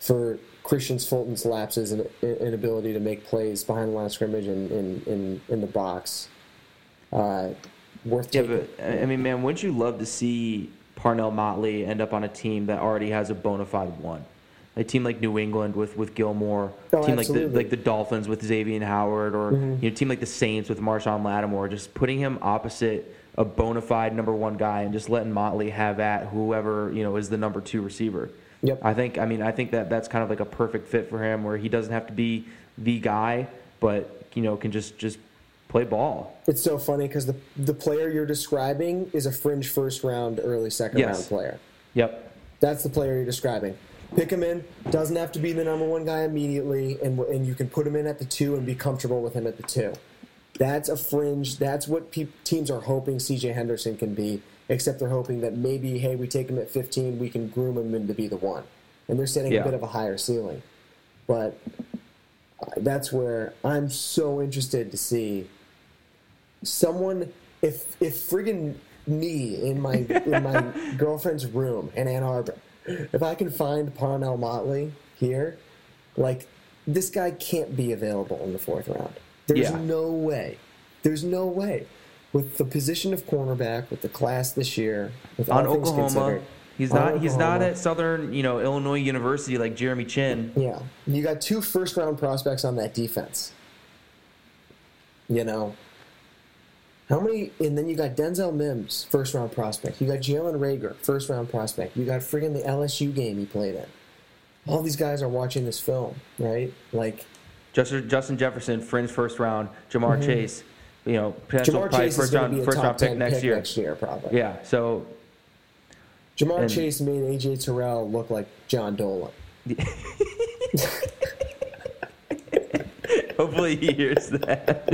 Speaker 3: for Kristian Fulton's lapses and inability to make plays behind the line of scrimmage and in, in, in the box. Uh, worth
Speaker 2: Yeah,
Speaker 3: taking.
Speaker 2: but I mean, man, wouldn't you love to see Parnell Motley end up on a team that already has a bona fide one? A team like New England with, with Gilmore,
Speaker 3: Oh,
Speaker 2: team like the like the Dolphins with Xavier Howard, or
Speaker 3: Mm-hmm.
Speaker 2: you know, team like the Saints with Marshon Lattimore, just putting him opposite a bona fide number one guy and just letting Motley have at whoever you know is the number two receiver.
Speaker 3: Yep.
Speaker 2: I think. I mean, I think that that's kind of like a perfect fit for him, where he doesn't have to be the guy, but you know can just just play ball.
Speaker 3: It's so funny because the the player you're describing is a fringe first round, early second
Speaker 2: Yes.
Speaker 3: round player.
Speaker 2: Yep.
Speaker 3: That's the player you're describing. Pick him in. Doesn't have to be the number one guy immediately, and and you can put him in at the two and be comfortable with him at the two. That's a fringe. That's what pe- teams are hoping C.J. Henderson can be. Except they're hoping that maybe, hey, we take him at 15, we can groom him into be the one, and they're setting
Speaker 2: Yeah.
Speaker 3: a bit of a higher ceiling. But uh, that's where I'm so interested to see someone if if friggin' me in my in my girlfriend's room in Ann Arbor, if I can find Parnell Motley here, like this guy can't be available in the fourth round. There's
Speaker 2: Yeah.
Speaker 3: no way. There's no way. With the position of cornerback, with the class this year, with all
Speaker 2: On Oklahoma,
Speaker 3: considered,
Speaker 2: he's
Speaker 3: on
Speaker 2: not. He's not at Southern, you know, Illinois University like Jeremy Chinn.
Speaker 3: Yeah, you got two first round prospects on that defense. You know, how many? And then you got Denzel Mims, first round prospect. You got Jalen Reagor, first round prospect. You got friggin' the LSU game he played in. All these guys are watching this film, right? Like
Speaker 2: Justin, Justin Jefferson, fringe first round. Ja'Marr mm-hmm. Chase, you know, potential.
Speaker 3: Ja'Marr
Speaker 2: probably
Speaker 3: Chase is
Speaker 2: first round
Speaker 3: be a
Speaker 2: first
Speaker 3: top
Speaker 2: round pick next
Speaker 3: pick
Speaker 2: year.
Speaker 3: next year, probably.
Speaker 2: Yeah. So
Speaker 3: Ja'Marr
Speaker 2: And-
Speaker 3: Chase made AJ Terrell look like John Dolan.
Speaker 2: hopefully he hears that.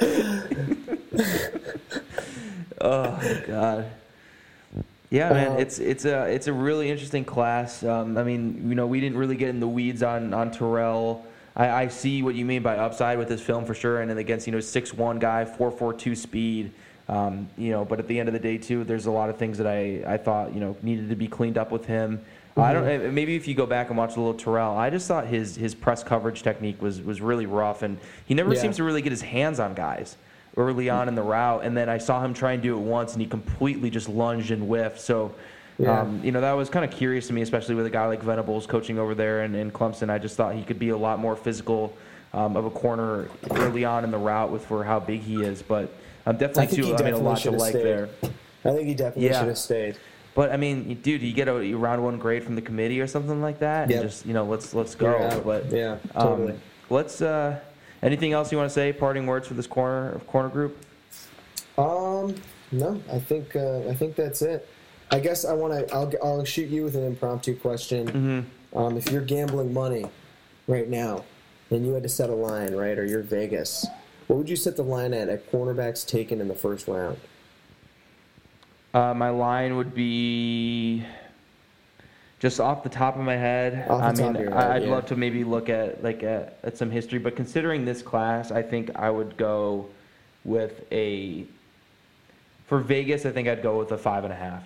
Speaker 2: oh God. Yeah, man,
Speaker 3: Uh,
Speaker 2: it's it's a it's a really interesting class. Um, I mean, you know, we didn't really get in the weeds on on Terrell. I, I see what you mean by upside with this film for sure, and then against you know six one guy, four four two speed. Um, you know, but at the end of the day, too, there's a lot of things that I, I thought you know needed to be cleaned up with him. I don't. eh, Maybe if you go back and watch a little Terrell, I just thought his his press coverage technique was was really rough, and he never
Speaker 3: Yeah.
Speaker 2: seems to really get his hands on guys early on in the route. And then I saw him try and do it once, and he completely just lunged and whiffed. So.
Speaker 3: Yeah.
Speaker 2: Um, you know that was kind of curious to me, especially with a guy like Venables coaching over there in, in Clemson. I just thought he could be a lot more physical um, of a corner early on in the route with for how big he is. But I'm
Speaker 3: I
Speaker 2: definitely too. I mean, a lot to like
Speaker 3: stayed.
Speaker 2: there.
Speaker 3: I think he definitely
Speaker 2: Yeah.
Speaker 3: should have stayed.
Speaker 2: But I mean, dude, you get a round one grade from the committee or something like that,
Speaker 3: Yep.
Speaker 2: and just you know, let's let's go. But
Speaker 3: Yeah,
Speaker 2: um,
Speaker 3: totally.
Speaker 2: let's. Uh, anything else you want to say? Parting words for this corner of corner group?
Speaker 3: Um, no, I think uh, I think that's it. I guess I want to. I'll I'll shoot you with an impromptu question.
Speaker 2: Mm-hmm.
Speaker 3: Um, if you're gambling money right now, and you had to set a line, right, or you're Vegas, what would you set the line at at cornerbacks taken in the first round?
Speaker 2: Uh, my line would be just off the top of my head.
Speaker 3: Off the
Speaker 2: I
Speaker 3: top
Speaker 2: mean,
Speaker 3: of your
Speaker 2: I-
Speaker 3: head,
Speaker 2: I'd
Speaker 3: yeah.
Speaker 2: love to maybe look at like at, at some history, but considering this class, I think I would go with a. For Vegas, I think I'd go with a five and a half,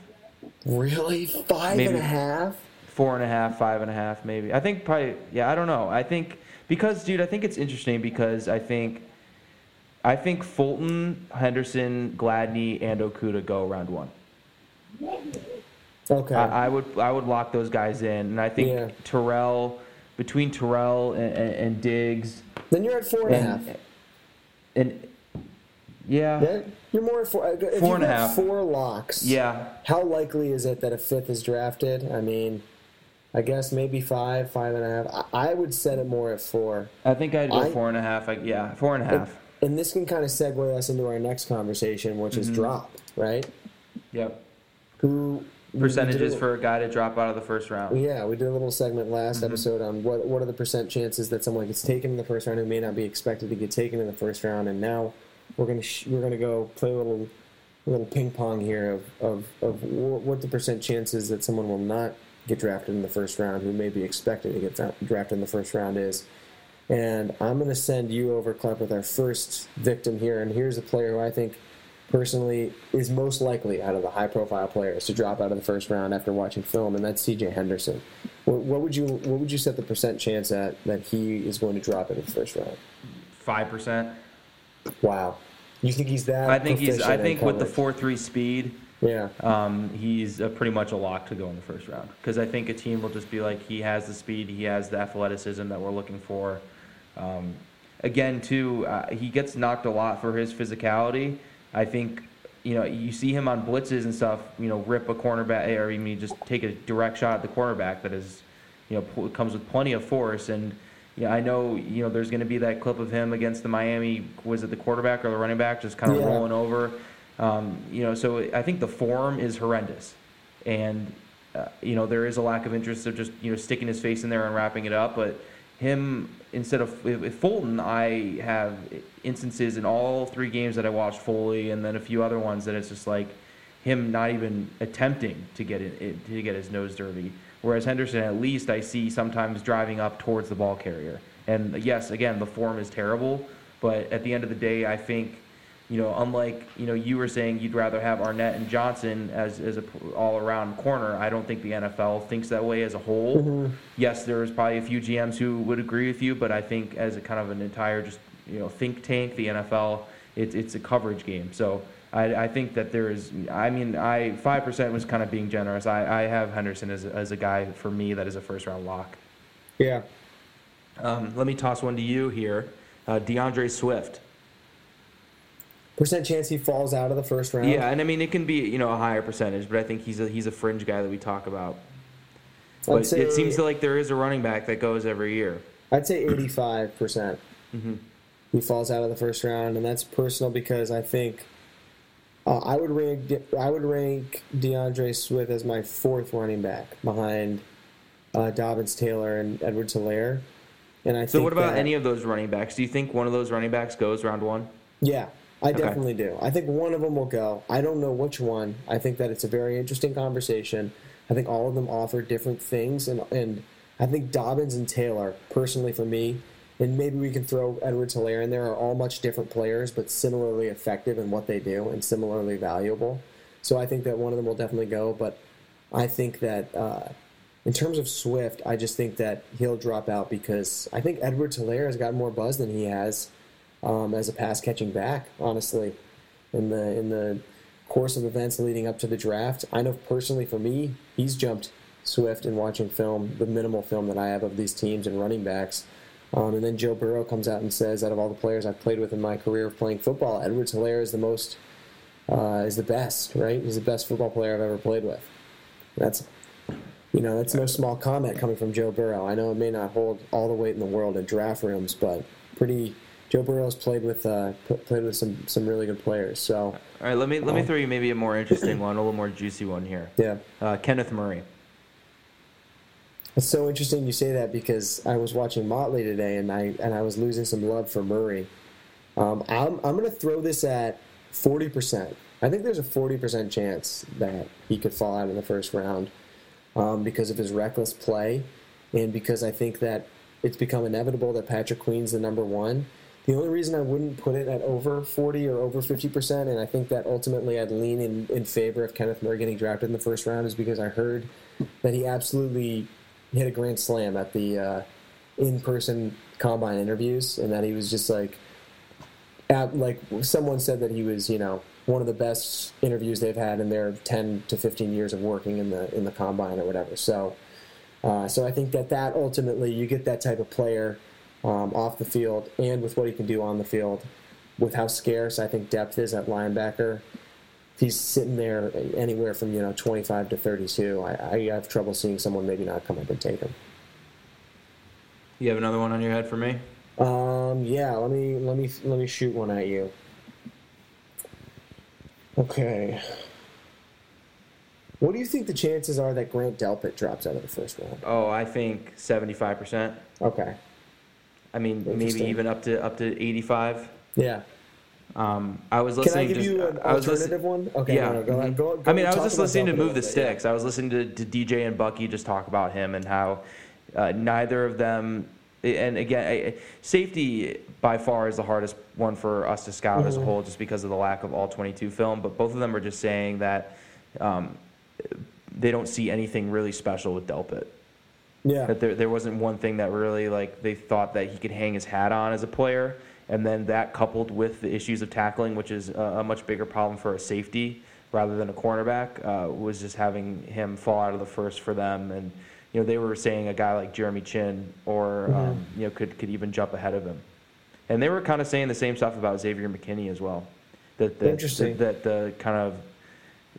Speaker 3: Really, five
Speaker 2: Maybe.
Speaker 3: and a half?
Speaker 2: four and a half, five and a half, maybe. I think probably, yeah, I don't know. I think because, dude, I think it's interesting because I think, I think Fulton, Henderson, Gladney, and Okudah go round one.
Speaker 3: Okay.
Speaker 2: I, I would I would lock those guys in, and I think
Speaker 3: Yeah.
Speaker 2: Terrell between Terrell and, and, and Diggs
Speaker 3: then you're at four and a half.
Speaker 2: and, and yeah,
Speaker 3: Yeah, you're more at four. If
Speaker 2: Four and a half.
Speaker 3: Four locks.
Speaker 2: yeah,
Speaker 3: How likely is it that a fifth is drafted? I mean, I guess maybe five, five and a half. I, I would set it more at four.
Speaker 2: I think I'd go
Speaker 3: I-
Speaker 2: four and a half. Like, yeah, four and a half.
Speaker 3: And this can kind of segue us into our next conversation, which
Speaker 2: Mm-hmm.
Speaker 3: is drop, right?
Speaker 2: Yep.
Speaker 3: Who
Speaker 2: Percentages
Speaker 3: a-
Speaker 2: for a guy to drop out of the first round.
Speaker 3: Yeah, we did a little segment last
Speaker 2: Mm-hmm.
Speaker 3: episode on what what are the percent chances that someone gets taken in the first round who may not be expected to get taken in the first round, and now we're gonna sh- we're gonna go play a little little ping pong here of of of wh- what the percent chances is that someone will not get drafted in the first round who may be expected to get dra- drafted in the first round is. And I'm going to send you over, Clep, with our first victim here. And here's a player who I think personally is most likely out of the high profile players to drop out of the first round after watching film, and that's CJ Henderson. What, what would you what would you set the percent chance at that he is going to drop in the first round?
Speaker 2: Five percent.
Speaker 3: Wow. You think he's that?
Speaker 2: I think he's. I think with the four three speed,
Speaker 3: Yeah.
Speaker 2: um, he's uh pretty much a lock to go in the first round. Because I think a team will just be like, he has the speed, he has the athleticism that we're looking for. Um, again, too, uh, he gets knocked a lot for his physicality, I think you know you see him on blitzes and stuff. You know, rip a cornerback or I mean just take a direct shot at the cornerback that is you know comes with plenty of force and. Yeah, I know. You know, there's going to be that clip of him against the Miami. Was it the quarterback or the running back, just kind of
Speaker 3: Yeah.
Speaker 2: rolling over? Um, you know, so I think the form is horrendous, and uh, you know there is a lack of interest of just you know sticking his face in there and wrapping it up. But him instead of with with Fulton, I have instances in all three games that I watched Foley, and then a few other ones that it's just like him not even attempting to get it, it to get his nose dirty. Whereas Henderson, at least I see sometimes driving up towards the ball carrier. And yes, again, the form is terrible, but at the end of the day, I think you know, unlike you know, you were saying you'd rather have Arnette and Johnson as as a all around corner. I don't think the NFL thinks that way as a whole. Mm-hmm. Yes, there's probably a few GMs who would agree with you, but I think as a kind of an entire just you know think tank, the NFL, it's it's a coverage game. So. I, I think that there is. I mean, I five percent was kind of being generous. I, I have Henderson as, a- as a guy for me that is a first round lock.
Speaker 3: Yeah.
Speaker 2: Um, let me toss one to you here, uh, DeAndre Swift.
Speaker 3: Percent chance he falls out of the first round.
Speaker 2: Yeah, and I mean it can be you know a higher percentage, but I think he's a he's a fringe guy that we talk about. But
Speaker 3: say,
Speaker 2: it seems like there is a running back that goes every year.
Speaker 3: I'd say 85 percent.
Speaker 2: Mm-hmm.
Speaker 3: He falls out of the first round, and that's personal because I think uh, I would rank De- I would rank DeAndre Swift as my fourth running back behind uh, Dobbins, Taylor, and Edward Helaire. And I
Speaker 2: So what about
Speaker 3: that-
Speaker 2: any of those running backs? Do you think one of those running backs goes round one?
Speaker 3: Yeah, I
Speaker 2: Okay.
Speaker 3: definitely do. I think one of them will go. I don't know which one. I think that it's a very interesting conversation. I think all of them offer different things, and and I think Dobbins and Taylor, personally for me, and maybe we can throw Edward Helaire in there, are all much different players, but similarly effective in what they do and similarly valuable. So I think that one of them will definitely go, but I think that uh, in terms of Swift, I just think that he'll drop out because I think Edward Helaire has got more buzz than he has um, as a pass catching back. Honestly, in the in the course of events leading up to the draft, I know personally for me, he's jumped Swift in watching film, the minimal film that I have of these teams and running backs. Um, and then Joe Burrow comes out and says, out of all the players I've played with in my career of playing football, Edwards Helaire is the most, uh, is the best, right? He's the best football player I've ever played with. That's, you know, that's no small comment coming from Joe Burrow. I know it may not hold all the weight in the world in draft rooms, but pretty. Joe Burrow's played with uh, played with some some really good players. So
Speaker 2: All right, let me let me throw you maybe a more interesting one, a little more juicy one here.
Speaker 3: yeah,
Speaker 2: Uh, Kenneth Murray.
Speaker 3: It's so interesting you say that because I was watching Motley today and I and I was losing some love for Murray. Um, I'm I'm going to throw this at forty percent. I think there's a forty percent chance that he could fall out in the first round um, because of his reckless play, and because I think that it's become inevitable that Patrick Queen's the number one. The only reason I wouldn't put it at over 40 or over 50%, and I think that ultimately I'd lean in, in favor of Kenneth Murray getting drafted in the first round, is because I heard that he absolutely hit a grand slam at the uh, in person combine interviews, and that he was just like, at, like someone said that he was, you know, one of the best interviews they've had in their 10 to 15 years of working in the in the combine or whatever. So, uh, so I think that that ultimately you get that type of player um, off the field and with what he can do on the field, with how scarce I think depth is at linebacker. He's sitting there anywhere from you know 25 to 32, I, I have trouble seeing someone maybe not come up and take him.
Speaker 2: You have another one on your head for me?
Speaker 3: Um, yeah, let me let me let me shoot one at you. Okay. What do you think the chances are that Grant Delpit drops out of the first round?
Speaker 2: Oh, I think seventy-five percent.
Speaker 3: Okay.
Speaker 2: I mean, maybe even up to up to eighty-five.
Speaker 3: Yeah.
Speaker 2: Um, I was listening. Can.
Speaker 3: I give
Speaker 2: just,
Speaker 3: you an
Speaker 2: I was listen-
Speaker 3: alternative one? Okay,
Speaker 2: yeah.
Speaker 3: no, go ahead.
Speaker 2: mhm.
Speaker 3: Go, go
Speaker 2: I mean, I was just listening to Move the
Speaker 3: bit, yeah.
Speaker 2: Sticks. I was listening to, to DJ and Bucky just talk about him and how uh, neither of them. And again, I- safety by far is the hardest one for us to scout as a
Speaker 3: Mhm.
Speaker 2: whole, just because of the lack of all 22 film. But both of them are just saying that um, they don't see anything really special with Delpit.
Speaker 3: Yeah.
Speaker 2: That there, there wasn't one thing that really like they thought that he could hang his hat on as a player, and then that coupled with the issues of tackling, which is a, a much bigger problem for a safety rather than a cornerback, uh, was just having him fall out of the first for them. And you know they were saying a guy like Jeremy Chinn or um, you know could could even jump ahead of him, and they were kind of saying the same stuff about Xavier McKinney as well. That that,
Speaker 3: Interesting.
Speaker 2: that the kind of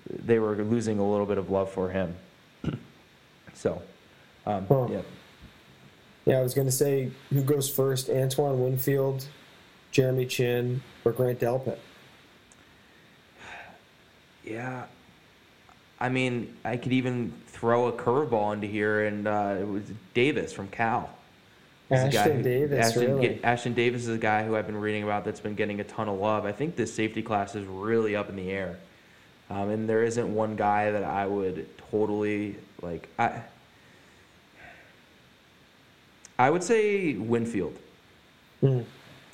Speaker 2: they were losing a little bit of love for him. so, um,
Speaker 3: Huh.
Speaker 2: yeah.
Speaker 3: Yeah, I was going to say who goes first: Antoine Winfield, Jeremy Chinn, or Grant Delpit.
Speaker 2: Yeah. I mean, I could even throw a curveball into here, and uh, it was Davis from Cal.
Speaker 3: Ashtyn
Speaker 2: who-
Speaker 3: Davis,
Speaker 2: Ashtyn,
Speaker 3: really?
Speaker 2: Ashtyn Davis is a guy who I've been reading about that's been getting a ton of love. I think this safety class is really up in the air, um, and there isn't one guy that I would totally like. I I would say Winfield
Speaker 3: Mm.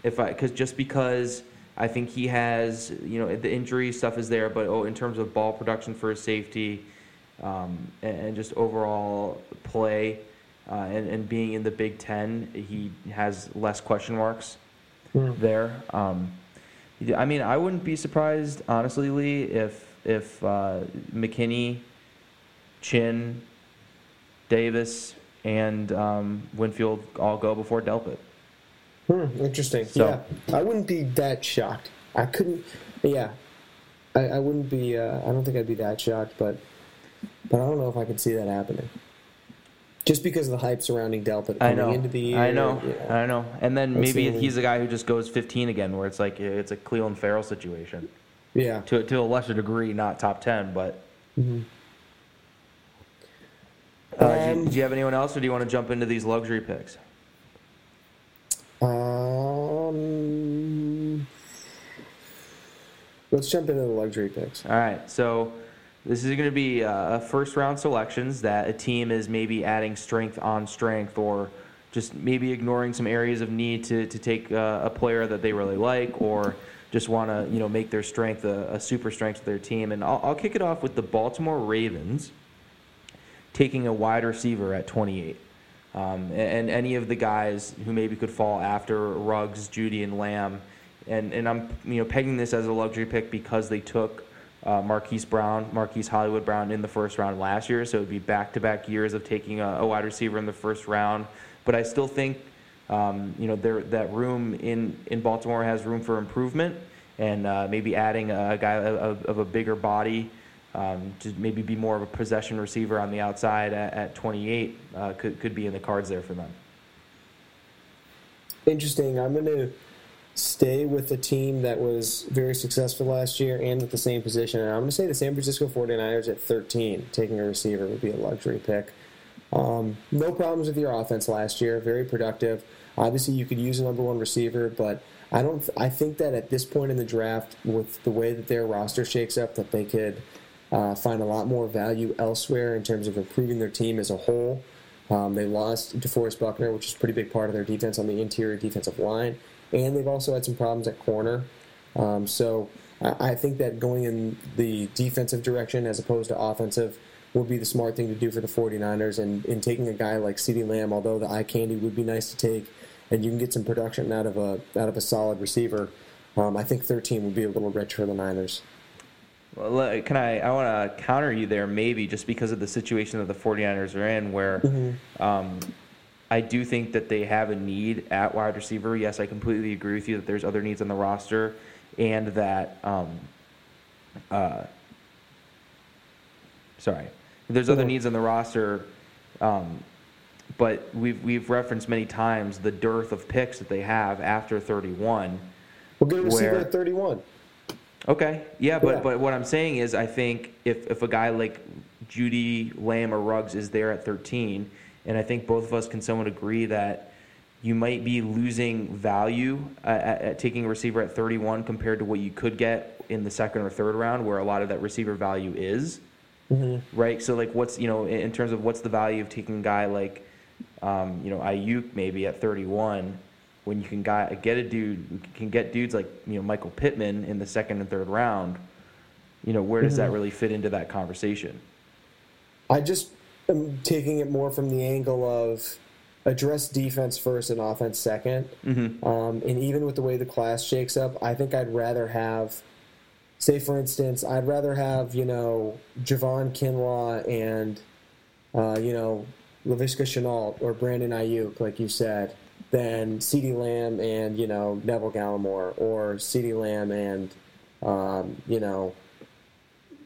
Speaker 2: If I because just because I think he has you know the injury stuff is there, but oh, in terms of ball production for his safety um, and, and just overall play uh, and, and being in the Big Ten, he has less question marks
Speaker 3: Hmm.
Speaker 2: there. Um, I mean, I wouldn't be surprised honestly, Leigh, if if uh, McKinney, Chinn, Davis, and um, Winfield all go before Delpit.
Speaker 3: Hmm, interesting.
Speaker 2: So-
Speaker 3: yeah, I wouldn't be that shocked. I couldn't. Yeah, I, I wouldn't be. Uh, I don't think I'd be that shocked, but but I don't know if I could see that happening. Just because of the hype surrounding Delpit
Speaker 2: I
Speaker 3: coming
Speaker 2: know.
Speaker 3: into the year.
Speaker 2: I know.
Speaker 3: yeah.
Speaker 2: I know. And then maybe he's the guy who just goes 15 again, where it's like it's a Clelin Ferrell situation
Speaker 3: Yeah.
Speaker 2: to to a lesser degree, not top 10. But
Speaker 3: Mhm.
Speaker 2: uh, do, you,
Speaker 3: Um,
Speaker 2: do you have anyone else, or do you want to jump into these luxury picks?
Speaker 3: Um, let's jump into the luxury picks.
Speaker 2: All right. So this is going to be uh, first round selections that a team is maybe adding strength on strength, or just maybe ignoring some areas of need to to take uh, a player that they really like, or just want to you know make their strength a, a super strength of their team. And I'll, I'll kick it off with the Baltimore Ravens taking a wide receiver at 28. Um, and, and any of the guys who maybe could fall after Ruggs, Jeudy, and Lamb. And, and I'm you know pegging this as a luxury pick because they took uh, Marquise Brown, Marquise Hollywood Brown in the first round last year. So it would be back-to-back years of taking a, a wide receiver in the first round. But I still think um, you know that room in, in Baltimore has room for improvement, and uh, maybe adding a guy of, of a bigger body um, to maybe be more of a possession receiver on the outside at, at 28 uh, could, could be in the cards there for them.
Speaker 3: Interesting. I'm going to stay with the team that was very successful last year and at the same position. And I'm going to say the San Francisco 49ers at 13, taking a receiver would be a luxury pick. Um, no problems with your offense last year. Very productive. Obviously, you could use a number one receiver, but I don't. I think that at this point in the draft, with the way that their roster shakes up, that they could uh, find a lot more value elsewhere in terms of improving their team as a whole. Um, they lost DeForest Buckner, which is a pretty big part of their defense on the interior defensive line, and they've also had some problems at corner. Um, so I, think that going in the defensive direction as opposed to offensive would be the smart thing to do for the 49ers. And in taking a guy like CeeDee Lamb, although the eye candy would be nice to take, and you can get some production out of a out of a solid receiver, um, I think 13 would be a little rich for the Niners.
Speaker 2: Well, can I? I want to counter you there, maybe just because of the situation that the 49ers are in, where um, I do think that they have a need at wide receiver. Yes, I completely agree with you that there's other needs on the roster, and that um, uh, sorry, there's other
Speaker 3: Mhm.
Speaker 2: needs on the roster. Um, but we've we've referenced many times the dearth of picks that they have after 31.
Speaker 3: We'll get a receiver at 31.
Speaker 2: Okay. Yeah, but
Speaker 3: Yeah.
Speaker 2: but what I'm saying is, I think if if a guy like Jeudy Lamb or Ruggs is there at 13, and I think both of us can somewhat agree that you might be losing value at, at, at taking a receiver at 31 compared to what you could get in the second or third round, where a lot of that receiver value is. Right. So like, what's you know in in terms of what's the value of taking a guy like um, you know Aiyuk maybe at 31 when you can guy, get a dude can get dudes like you know Michael Pittman in the second and third round. You know where does that really fit into that conversation?
Speaker 3: I just am taking it more from the angle of address defense first and offense 2nd Um, and even with the way the class shakes up, I think I'd rather have, say for instance, I'd rather have you know Javon Kinlaw and uh, you know Laviska Shenault or Brandon Aiyuk, like you said, than CeeDee Lamb and you know Neville Gallimore or CeeDee Lamb and Um, you know,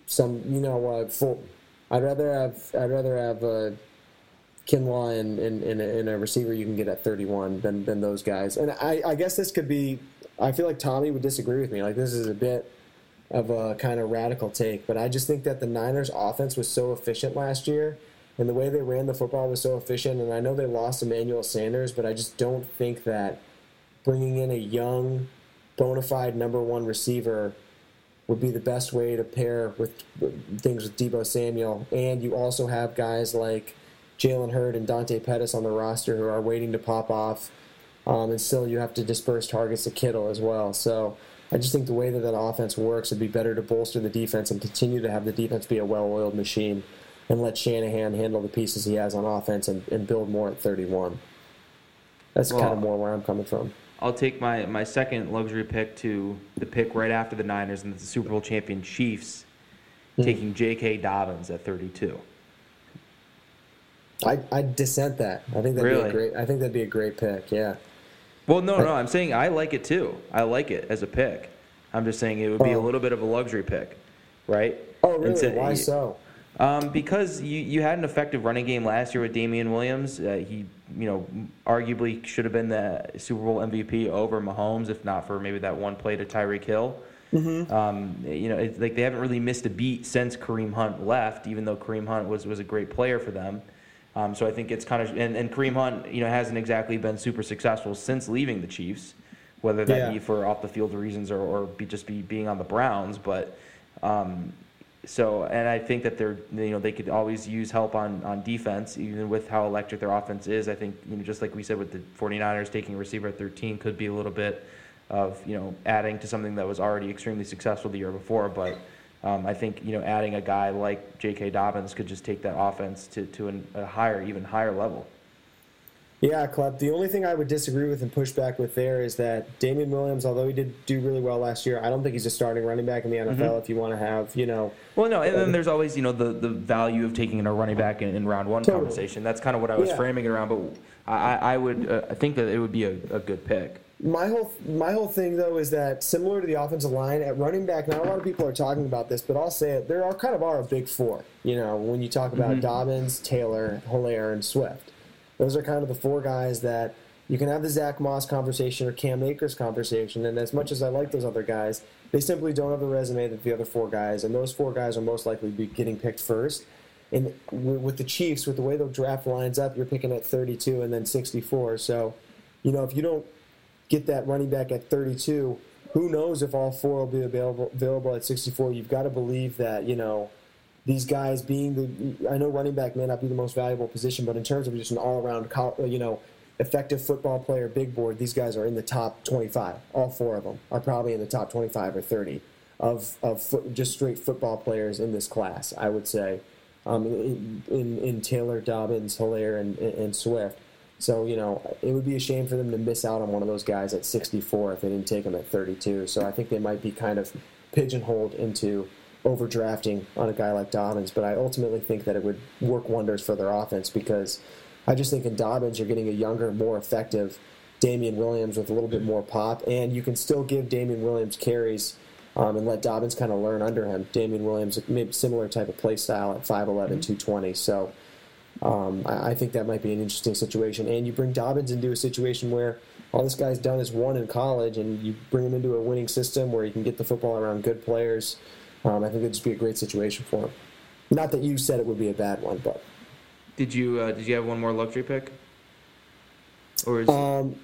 Speaker 3: some you know uh, full. I'd rather have I'd rather have uh, Kinlaw and in, in, in, a receiver you can get at 31 than than those guys. And I, I guess this could be. I feel like Tommy would disagree with me. Like this is a bit of a kind of radical take, but I just think that the Niners' offense was so efficient last year, and the way they ran the football was so efficient. And I know they lost Emmanuel Sanders, but I just don't think that bringing in a young, bona fide number one receiver would be the best way to pair with things with Deebo Samuel. And you also have guys like Jalen Hurd and Dante Pettis on the roster who are waiting to pop off. Um, and still, you have to disperse targets to Kittle as well. So I just think the way that that offense works, it'd be better to bolster the defense and continue to have the defense be a well-oiled machine, and let Shanahan handle the pieces he has on offense and, and build more at 31. That's well, kind of more where I'm coming from.
Speaker 2: I'll take my, my second luxury pick to the pick right after the Niners and the Super Bowl champion Chiefs, mm-hmm. taking J.K. Dobbins at 32.
Speaker 3: I I dissent that. I think that'd really? be a great. I think that'd be a great pick. Yeah.
Speaker 2: Well, no, no. I'm saying I like it too. I like it as a pick. I'm just saying it would be oh. a little bit of a luxury pick, right?
Speaker 3: Oh, really? To, Why so?
Speaker 2: Um, because you, you had an effective running game last year with Damien Williams. Uh, he, you know, arguably should have been the Super Bowl MVP over Mahomes, if not for maybe that one play to Tyreek Hill. Mm-hmm. Um, you know, it's like they haven't really missed a beat since Kareem Hunt left, even though Kareem Hunt was, was a great player for them. Um, so I think it's kind of and, and Kareem Hunt, you know, hasn't exactly been super successful since leaving the Chiefs, whether that yeah. be for off the field reasons or, or be just be being on the Browns. But um, so and I think that they're you know they could always use help on on defense, even with how electric their offense is. I think you know just like we said with the 49ers taking a receiver at 13 could be a little bit of you know adding to something that was already extremely successful the year before, but. Um, I think you know adding a guy like J.K. Dobbins could just take that offense to, to an, a higher, even higher level.
Speaker 3: Yeah, Club. The only thing I would disagree with and push back with there is that Damien Williams, although he did do really well last year, I don't think he's a starting running back in the NFL. Mm-hmm. If you want to have, you know,
Speaker 2: well, no, and then there's always you know the, the value of taking a running back in, in round one totally. conversation. That's kind of what I was yeah. framing it around. But I, I would uh, I think that it would be a, a good pick.
Speaker 3: My whole my whole thing though is that similar to the offensive line at running back, not a lot of people are talking about this, but I'll say it. There are kind of are a big four. You know, when you talk about mm-hmm. Dobbins, Taylor, Helaire, and Swift, those are kind of the four guys that you can have the Zach Moss conversation or Cam Akers conversation. And as much as I like those other guys, they simply don't have the resume that the other four guys, and those four guys are most likely be getting picked first. And with the Chiefs, with the way the draft lines up, you're picking at 32 and then 64. So, you know, if you don't get that running back at 32. Who knows if all four will be available available at 64? You've got to believe that you know these guys being the. I know running back may not be the most valuable position, but in terms of just an all around, you know, effective football player, big board, these guys are in the top 25. All four of them are probably in the top 25 or 30 of of foot, just straight football players in this class. I would say. Um, in, in, in Taylor, Dobbins, Helaire, and, and Swift. So, you know, it would be a shame for them to miss out on one of those guys at 64 if they didn't take him at 32. So I think they might be kind of pigeonholed into overdrafting on a guy like Dobbins. But I ultimately think that it would work wonders for their offense because I just think in Dobbins you're getting a younger, more effective Damien Williams with a little bit more pop, and you can still give Damien Williams carries um, and let Dobbins kind of learn under him. Damien Williams, maybe similar type of play style at 5'11", mm-hmm. 220. So um, I, I, think that might be an interesting situation. And you bring Dobbins into a situation where all this guy's done is won in college, and you bring him into a winning system where he can get the football around good players. Um, I think it'd just be a great situation for him. Not that you said it would be a bad one, but
Speaker 2: did you uh, did you have one more luxury pick?
Speaker 3: Or is um,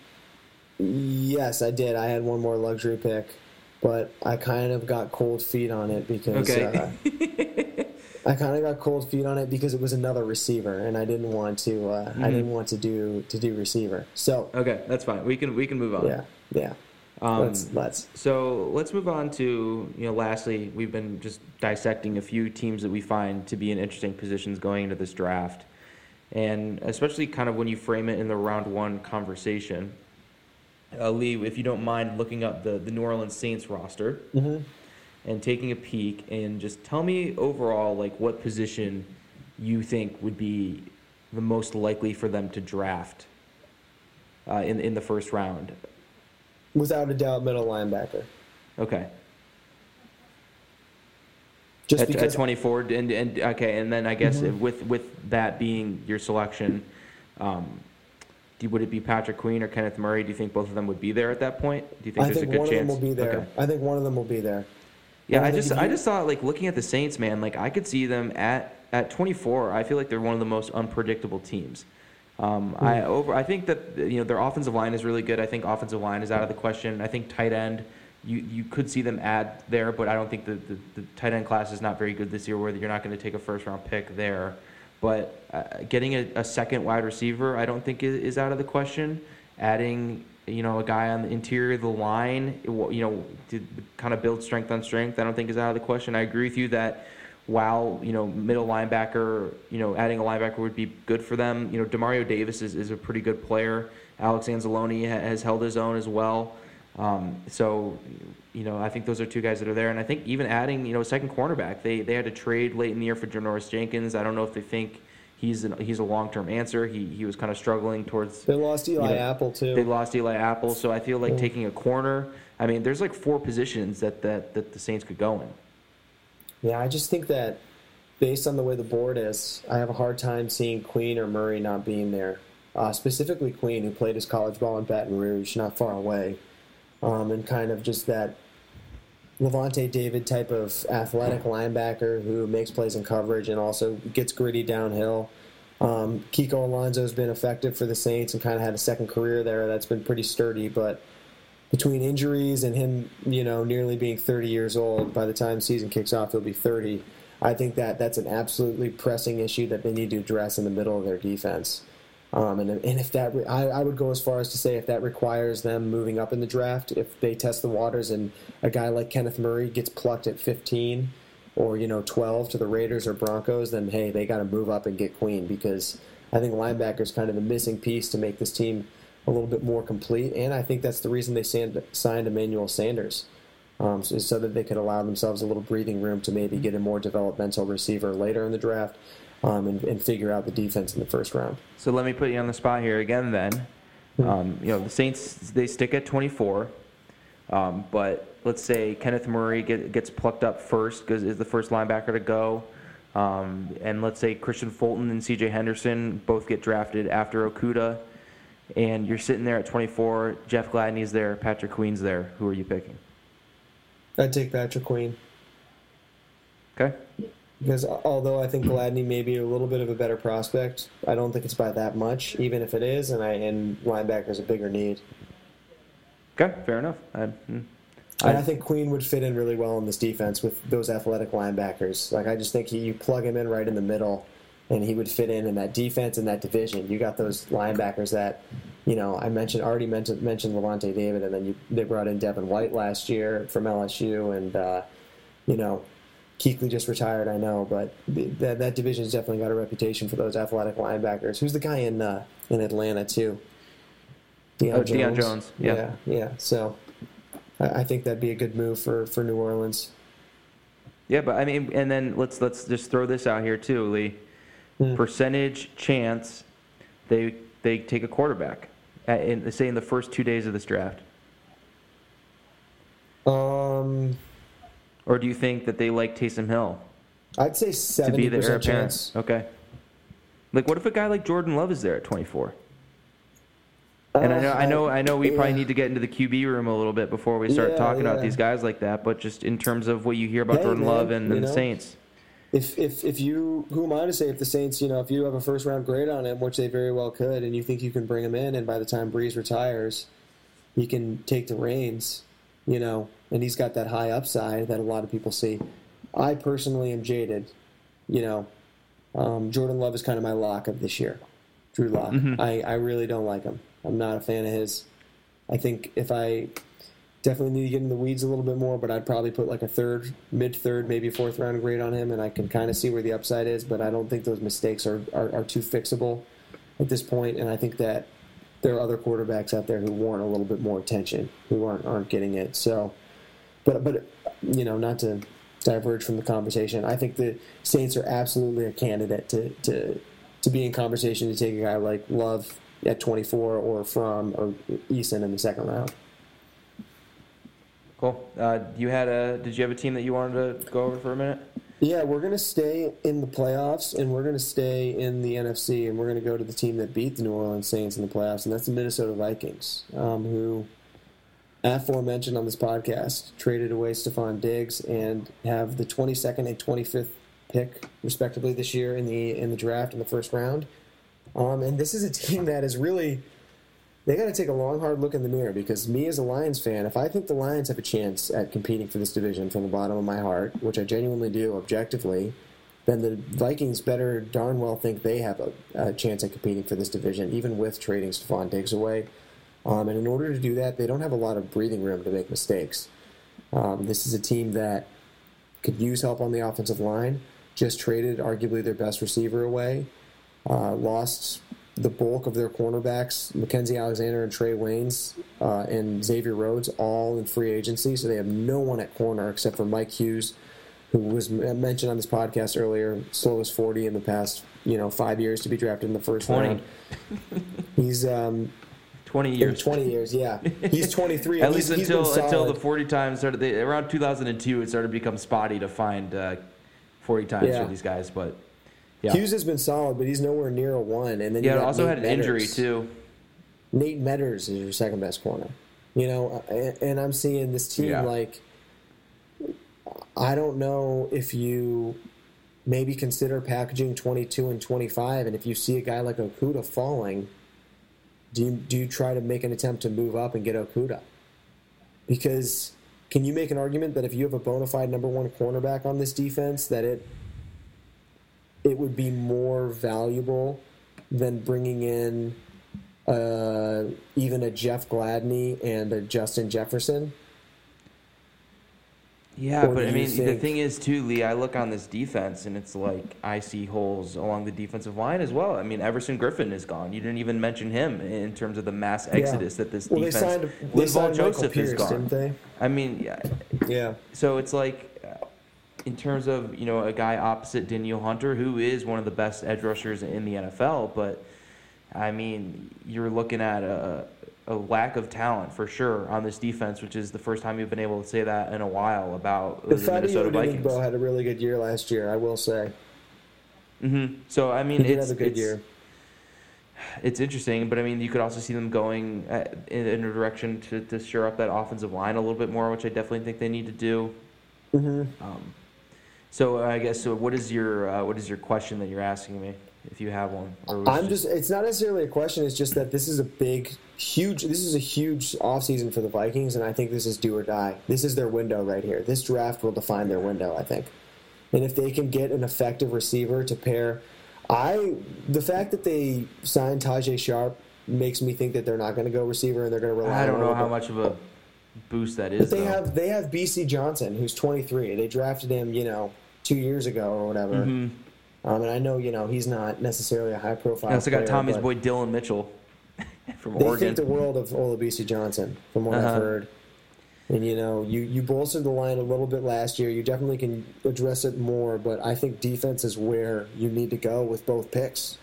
Speaker 3: yes, I did. I had one more luxury pick, but I kind of got cold feet on it because okay. uh, I kind of got cold feet on it because it was another receiver, and I didn't want to. Uh, mm-hmm. I didn't want to do to do receiver. So
Speaker 2: okay, that's fine. We can we can move on.
Speaker 3: Yeah, yeah. Um, let's let's.
Speaker 2: So let's move on to you know. Lastly, we've been just dissecting a few teams that we find to be in interesting positions going into this draft, and especially kind of when you frame it in the round one conversation. Uh, Leigh, if you don't mind looking up the the New Orleans Saints roster. Mm-hmm and taking a peek and just tell me overall like what position you think would be the most likely for them to draft uh, in in the first round.
Speaker 3: Without a doubt, middle linebacker.
Speaker 2: Okay.
Speaker 3: Just
Speaker 2: at,
Speaker 3: because
Speaker 2: at 24 and, and okay and then i guess
Speaker 3: Mm-hmm.
Speaker 2: with with that being your selection um, do, would it be patrick queen or kenneth murray do you think both of them would be there at that point do you think
Speaker 3: I
Speaker 2: there's
Speaker 3: think
Speaker 2: a good
Speaker 3: one
Speaker 2: chance
Speaker 3: of them will be there.
Speaker 2: Okay.
Speaker 3: I think one of them will be there.
Speaker 2: yeah i just i just thought like looking at the saints man like i could see them at at 24 i feel like they're one of the most unpredictable teams um,
Speaker 3: Hmm.
Speaker 2: I over. I think that you know their offensive line is really good. I think offensive line is out of the question. I think tight end, you, you could see them add there, but I don't think the, the, the tight end class is not very good this year. Where you're not going to take a first round pick there, but uh, getting a, a second wide receiver, I don't think is, is out of the question. Adding you know a guy on the interior of the line, you know, to kind of build strength on strength, I don't think is out of the question. I agree with you that while you know middle linebacker, you know adding a linebacker would be good for them. You know Demario Davis is, is a pretty good player. Alex Anzalone ha- has held his own as well. Um, so you know I think those are two guys that are there, and I think even adding you know a second cornerback, they they had to trade late in the year for Janoris Jenkins. I don't know if they think he's an, he's a long term answer. He he was kind of struggling towards
Speaker 3: They lost Eli
Speaker 2: you know,
Speaker 3: Apple too.
Speaker 2: they lost Eli Apple, so I feel like taking a corner. I mean, there's like four positions that, that, that the Saints could go in.
Speaker 3: Yeah, I just think that based on the way the board is, I have a hard time seeing Queen or Murray not being there. Uh, specifically, Queen, who played his college ball in Baton Rouge, not far away, um, and kind of just that Lavonte David type of athletic linebacker who makes plays in coverage and also gets gritty downhill. Um, Kiko Alonso has been effective for the Saints and kind of had a second career there that's been pretty sturdy, but between injuries and him, you know, nearly being 30 years old, by the time season kicks off, he'll be 30. I think that that's an absolutely pressing issue that they need to address in the middle of their defense. Um, and, and if that, re- I, I would go as far as to say if that requires them moving up in the draft, if they test the waters and a guy like Kenneth Murray gets plucked at 15 or, you know, 12 to the Raiders or Broncos, then hey, they got to move up and get Queen because I think linebacker is kind of the missing piece to make this team a little bit more complete. And I think that's the reason they signed, signed Emmanuel Sanders, um, so, so that they could allow themselves a little breathing room to maybe get a more developmental receiver later in the draft um, and, and figure out the defense in the first round.
Speaker 2: So let me put you on the spot here again. Then, um, you know, the Saints they stick at 24, um, but let's say Kenneth Murray get, gets plucked up first because is the first linebacker to go, um, and let's say Kristian Fulton and C.J. Henderson both get drafted after Okudah, and you're sitting there at 24. Jeff Gladney's there, Patrick Queen's there. Who are you picking?
Speaker 3: I'd take Patrick Queen
Speaker 2: Okay.
Speaker 3: because although I think Gladney may be a little bit of a better prospect, I don't think it's by that much, even if it is, and I and linebacker's a bigger need.
Speaker 2: Okay. Fair enough. I, mm.
Speaker 3: And I think Queen would fit in really well in this defense with those athletic linebackers. Like I just think he, you plug him in right in the middle, and he would fit in in that defense and that division. You got those linebackers that, you know, I mentioned already mentioned mentioned Lavonte David, and then you, they brought in Devin White last year from LSU, and uh, you know, Kuechly just retired, I know, but that that division's definitely got a reputation for those athletic linebackers. Who's the guy in uh, in Atlanta too? Deion
Speaker 2: Oh, Deion Jones, yeah.
Speaker 3: yeah, yeah. So I I think that'd be a good move for, for New Orleans.
Speaker 2: Yeah, but I mean, and then let's let's just throw this out here too, Leigh.
Speaker 3: Hmm.
Speaker 2: Percentage chance they they take a quarterback, at, in, say in the first two days of this draft,
Speaker 3: Um,
Speaker 2: or do you think that they like Taysom Hill
Speaker 3: I'd say
Speaker 2: to be
Speaker 3: seventy percent chance.
Speaker 2: Okay. Like, what if a guy like Jordan Love is there at 24? And I know, I know, I know, we probably
Speaker 3: Uh,
Speaker 2: need to get into the QB room a little bit before we start
Speaker 3: Yeah,
Speaker 2: talking about these guys like that. But just in terms of what you hear about
Speaker 3: Hey,
Speaker 2: Jordan
Speaker 3: man,
Speaker 2: Love and, and the. Saints,
Speaker 3: If if if you who am I to say if the Saints, you know, if you have a first round grade on him, which they very well could, and you think you can bring him in, and by the time Brees retires, he can take the reins, you know, and he's got that high upside that a lot of people see. I personally am jaded, you know. Um, Jordan Love is kind of my lock of this year. Drew Lock. I, I really don't like him. I'm not a fan of his. I think if I definitely need to get in the weeds a little bit more, but I'd probably put like a third, mid third, maybe fourth round grade on him, and I can kind of see where the upside is. But I don't think those mistakes are, are, are too fixable at this point, and I think that there are other quarterbacks out there who warrant a little bit more attention, who aren't aren't getting it. So, but but you know, not to diverge from the conversation, I think the Saints are absolutely a candidate to to to be in conversation to take a guy like Love at 24 or from or Eason in the second round.
Speaker 2: Cool. Uh, you had a? Did you have a team that you wanted to go over for a minute?
Speaker 3: Yeah, we're going to stay in the playoffs, and we're going to stay in the NFC, and we're going to go to the team that beat the New Orleans Saints in the playoffs, and that's the Minnesota Vikings, um, who, aforementioned on this podcast, traded away Stefon Diggs and have the 22nd and 25th pick, respectively, this year in the in the draft in the first round. Um, and this is a team that is really they got to take a long, hard look in the mirror because me as a Lions fan, if I think the Lions have a chance at competing for this division from the bottom of my heart, which I genuinely do objectively, then the Vikings better darn well think they have a, a chance at competing for this division, even with trading Stefon Diggs away. Um, and in order to do that, they don't have a lot of breathing room to make mistakes. Um, this is a team that could use help on the offensive line. Just traded arguably their best receiver away. Uh, lost the bulk of their cornerbacks, Mackensie Alexander and Trae Waynes uh, and Xavier Rhodes, all in free agency. So they have no one at corner except for Mike Hughes, who was mentioned on this podcast earlier, slowest 40 in the past, you know, five years to be drafted in the first 20. round. He's um,
Speaker 2: 20 years.
Speaker 3: 20 years, yeah. He's 23.
Speaker 2: At least until until the 40 times started. They, around 2002, it started to become spotty to find uh, 40 times yeah. for these guys, but
Speaker 3: yeah. Hughes has been solid, but he's nowhere near a one. And then
Speaker 2: yeah,
Speaker 3: you
Speaker 2: also
Speaker 3: Nate
Speaker 2: had an injury too.
Speaker 3: Nate Meadors is your second best corner. You know, and I'm seeing this team yeah. like I don't know if you maybe consider packaging 22 and 25, and if you see a guy like Okudah falling, do you do you try to make an attempt to move up and get Okudah? Because can you make an argument that if you have a bona fide number one cornerback on this defense, that it it would be more valuable than bringing in uh, even a Jeff Gladney and a Justin Jefferson.
Speaker 2: Yeah, or but I mean, think... the thing is, too, Leigh, I look on this defense and it's like I see holes along the defensive line as well. I mean, Everson Griffen is gone. You didn't even mention him in terms of the mass exodus yeah. that this well, defense. They signed, they signed Joseph Pierce, is gone. I mean, yeah.
Speaker 3: Yeah.
Speaker 2: So it's like in terms of you know a guy opposite Danielle Hunter, who is one of the best edge rushers in the NFL, but I mean you're looking at a, a lack of talent for sure on this defense, which is the first time you've been able to say that in a while about the, the Minnesota Vikings.
Speaker 3: Bo had a really good year last year, I will say.
Speaker 2: Mm-hmm. So I mean,
Speaker 3: he
Speaker 2: it's
Speaker 3: a good
Speaker 2: it's,
Speaker 3: year.
Speaker 2: It's interesting, but I mean, you could also see them going uh, in, in a direction to, to shore up that offensive line a little bit more, which I definitely think they need to do.
Speaker 3: Mm-hmm.
Speaker 2: Um, so I guess so. What is your uh, what is your question that you're asking me, if you have one?
Speaker 3: I'm just, just. It's not necessarily a question. It's just that this is a big, huge. This is a huge offseason for the Vikings, and I think this is do or die. This is their window right here. This draft will define their window. I think, and if they can get an effective receiver to pair, I the fact that they signed Tajae Sharpe makes me think that they're not going to go receiver and they're going to rely.
Speaker 2: I don't
Speaker 3: know
Speaker 2: how much of a boost that is.
Speaker 3: But they
Speaker 2: though.
Speaker 3: have they have Bisi Johnson, who's 23. They drafted him, you know, two years ago or whatever.
Speaker 2: Mm-hmm.
Speaker 3: Um, and I know, you know, he's not necessarily a high profile. They
Speaker 2: also got Tommy's boy Dillon Mitchell from
Speaker 3: they
Speaker 2: Oregon.
Speaker 3: They think the world of Olabisi Johnson, from what uh-huh. I've heard. And you know, you you bolstered the line a little bit last year. You definitely can address it more, but I think defense is where you need to go with both picks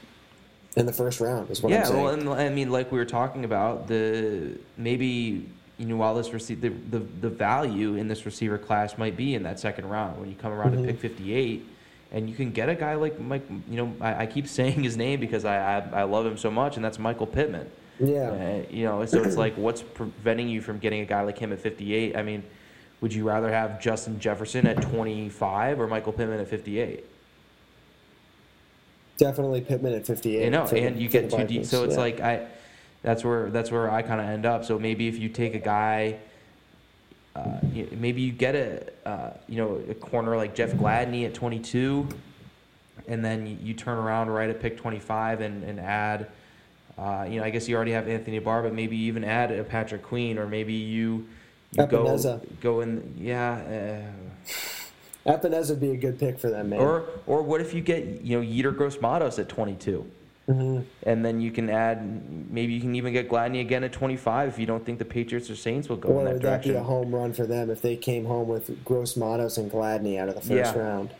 Speaker 3: in the first round. Is what
Speaker 2: yeah,
Speaker 3: I'm saying.
Speaker 2: Yeah, well, and I mean, like we were talking about, the maybe you know, while this receive the, the, the value in this receiver class might be in that second round when you come around mm-hmm. to pick 58 and you can get a guy like Mike, you know, I, I keep saying his name because I, I, I, love him so much and that's Michael Pittman.
Speaker 3: Yeah.
Speaker 2: Uh, you know, so it's like, what's preventing you from getting a guy like him at 58? I mean, would you rather have Justin Jefferson at 25 or Michael Pittman at 58?
Speaker 3: Definitely Pittman at 58.
Speaker 2: You know, and you get two deep. So it's yeah. like, I, that's where that's where I kind of end up. So maybe if you take a guy, uh, maybe you get a uh, you know a corner like Jeff Gladney at 22, and then you, turn around right at pick 25 and and add. Uh, you know, I guess you already have Anthony Barr, but maybe even add a Patrick Queen, or maybe you, you go go in. Yeah.
Speaker 3: Uh, would be a good pick for them, man.
Speaker 2: Or or what if you get you know Yetur Gross-Matos at 22?
Speaker 3: Mm-hmm.
Speaker 2: And then you can add, maybe you can even get Gladney again at 25 if you don't think the Patriots or Saints will go
Speaker 3: or
Speaker 2: in that
Speaker 3: would
Speaker 2: direction.
Speaker 3: that be a home run for them if they came home with Gross-Matos and Gladney out of the first yeah. round?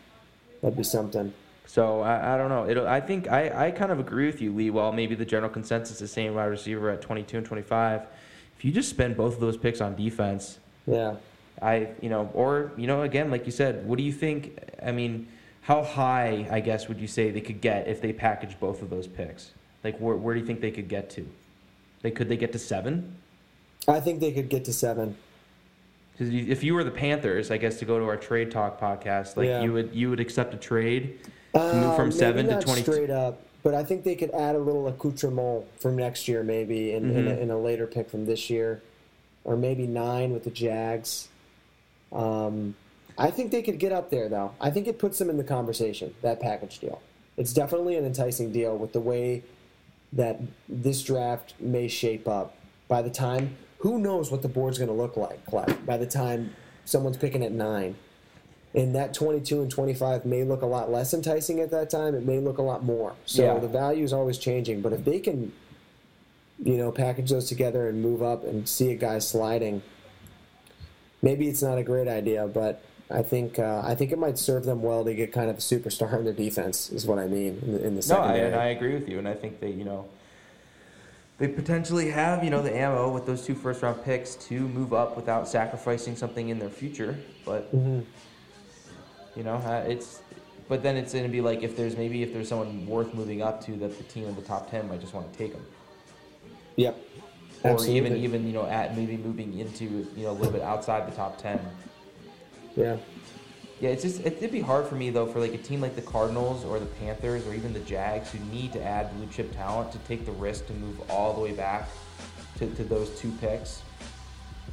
Speaker 3: That'd be something.
Speaker 2: So I, I don't know. It'll, I think I, I kind of agree with you, Leigh. While maybe the general consensus is saying wide receiver at 22 and 25, if you just spend both of those picks on defense,
Speaker 3: yeah,
Speaker 2: I, you know, or you know, again, like you said, what do you think? I mean, how high, I guess, would you say they could get if they package both of those picks? Like, where, where do you think they could get to? They could they get to seven?
Speaker 3: I think they could get to seven.
Speaker 2: Because if you were the Panthers, I guess to go to our trade talk podcast, like
Speaker 3: Yeah.
Speaker 2: you would you would accept a trade to move
Speaker 3: Uh,
Speaker 2: from
Speaker 3: maybe
Speaker 2: seven to twenty.
Speaker 3: straight up, but I think they could add a little accoutrement from next year, maybe in, in, a, in a later pick from this year, or maybe nine with the Jags. Um, I think they could get up there, though. I think it puts them in the conversation that package deal. It's definitely an enticing deal with the way that this draft may shape up. By the time, who knows what the board's going to look like, Clef, by the time someone's picking at nine. And that 22 and 25 may look a lot less enticing at that time. It may look a lot more. So
Speaker 2: Yeah.
Speaker 3: the value is always changing. But if they can, you know, package those together and move up and see a guy sliding, maybe it's not a great idea. But I think uh, I think it might serve them well to get kind of a superstar in their defense. Is what I mean in the, in the
Speaker 2: No, I,
Speaker 3: secondary.
Speaker 2: and I agree with you, and I think that you know, they potentially have, you know, the ammo with those two first round picks to move up without sacrificing something in their future. But
Speaker 3: Mhm.
Speaker 2: you know, it's, but then it's going to be like if there's maybe if there's someone worth moving up to that the team in the top ten might just want to take them,
Speaker 3: Yep.
Speaker 2: or
Speaker 3: Absolutely.
Speaker 2: even even you know at maybe moving into you know a little bit outside the top ten.
Speaker 3: Yeah.
Speaker 2: Yeah, it's just it'd be hard for me though for like a team like the Cardinals or the Panthers or even the Jags who need to add blue chip talent to take the risk to move all the way back to, to those two picks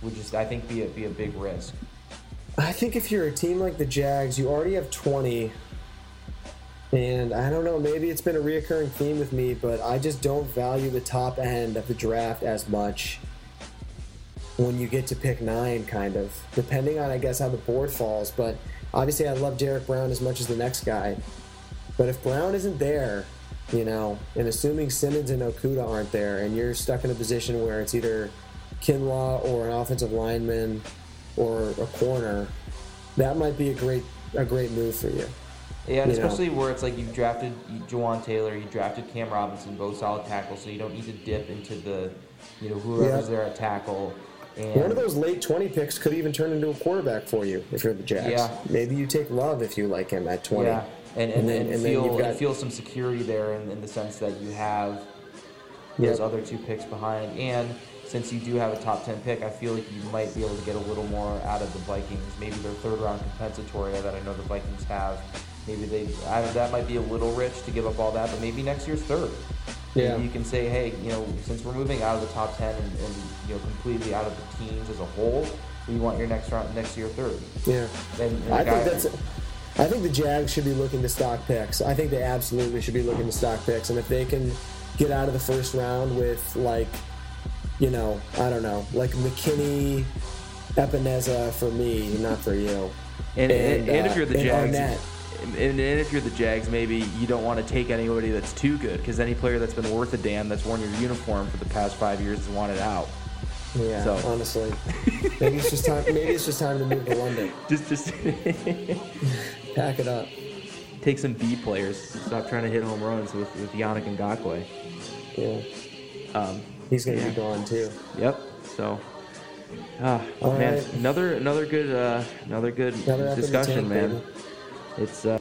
Speaker 2: would just I think be a be a big risk.
Speaker 3: I think if you're a team like the Jags, you already have 20. And I don't know, maybe it's been a reoccurring theme with me, but I just don't value the top end of the draft as much when you get to pick nine, kind of. Depending on, I guess, how the board falls. But obviously, I love Derrick Brown as much as the next guy. But if Brown isn't there, you know, and assuming Simmons and Okudah aren't there, and you're stuck in a position where it's either Kinlaw or an offensive lineman or a corner, that might be a great a great move for you.
Speaker 2: Yeah, and
Speaker 3: You know.
Speaker 2: especially where it's like you've drafted Jawaan Taylor, you drafted Cam Robinson, both solid tackles, so you don't need to dip into the you know whoever's
Speaker 3: Yeah.
Speaker 2: there at tackle. And
Speaker 3: One of those late 20 picks could even turn into a quarterback for you if you're the Jags.
Speaker 2: Yeah.
Speaker 3: Maybe you take Love if you like him at 20.
Speaker 2: Yeah, and, and,
Speaker 3: And then-
Speaker 2: and,
Speaker 3: then
Speaker 2: feel
Speaker 3: you've got-
Speaker 2: and feel some security there in, in the sense that you have those
Speaker 3: Yep.
Speaker 2: other two picks behind. And since you do have a top ten pick, I feel like you might be able to get a little more out of the Vikings. Maybe their third round compensatory that I know the Vikings have. Maybe they I, that might be a little rich to give up all that, but maybe next year's third.
Speaker 3: Yeah.
Speaker 2: You can say, hey, you know, since we're moving out of the top ten and, and you know completely out of the teams as a whole, we want your next round next year third.
Speaker 3: Yeah.
Speaker 2: And, and
Speaker 3: I
Speaker 2: a guy-
Speaker 3: think that's. I think the Jags should be looking to stock picks. I think they absolutely should be looking to stock picks, and if they can get out of the first round with like, you know, I don't know, like McKinney, Epenesa for me, not for you.
Speaker 2: And, and, and if
Speaker 3: uh,
Speaker 2: you're the Jags,
Speaker 3: Arnette.
Speaker 2: And, and if you're the Jags, maybe you don't want to take anybody that's too good because any player that's been worth a damn that's worn your uniform for the past five years is wanted out.
Speaker 3: Yeah,
Speaker 2: So-
Speaker 3: honestly, maybe it's just time. Maybe it's just time to move to London.
Speaker 2: Just just
Speaker 3: Pack it up.
Speaker 2: take some B players. Stop trying to hit home runs with, with Yannick Ngakoue.
Speaker 3: Yeah,
Speaker 2: Um,
Speaker 3: he's gonna
Speaker 2: Yeah.
Speaker 3: be gone too.
Speaker 2: yep. So. Ah,
Speaker 3: All
Speaker 2: man,
Speaker 3: right.
Speaker 2: another another good uh, another good
Speaker 3: Another up in the
Speaker 2: discussion,
Speaker 3: tank,
Speaker 2: man.
Speaker 3: baby.
Speaker 2: It's uh,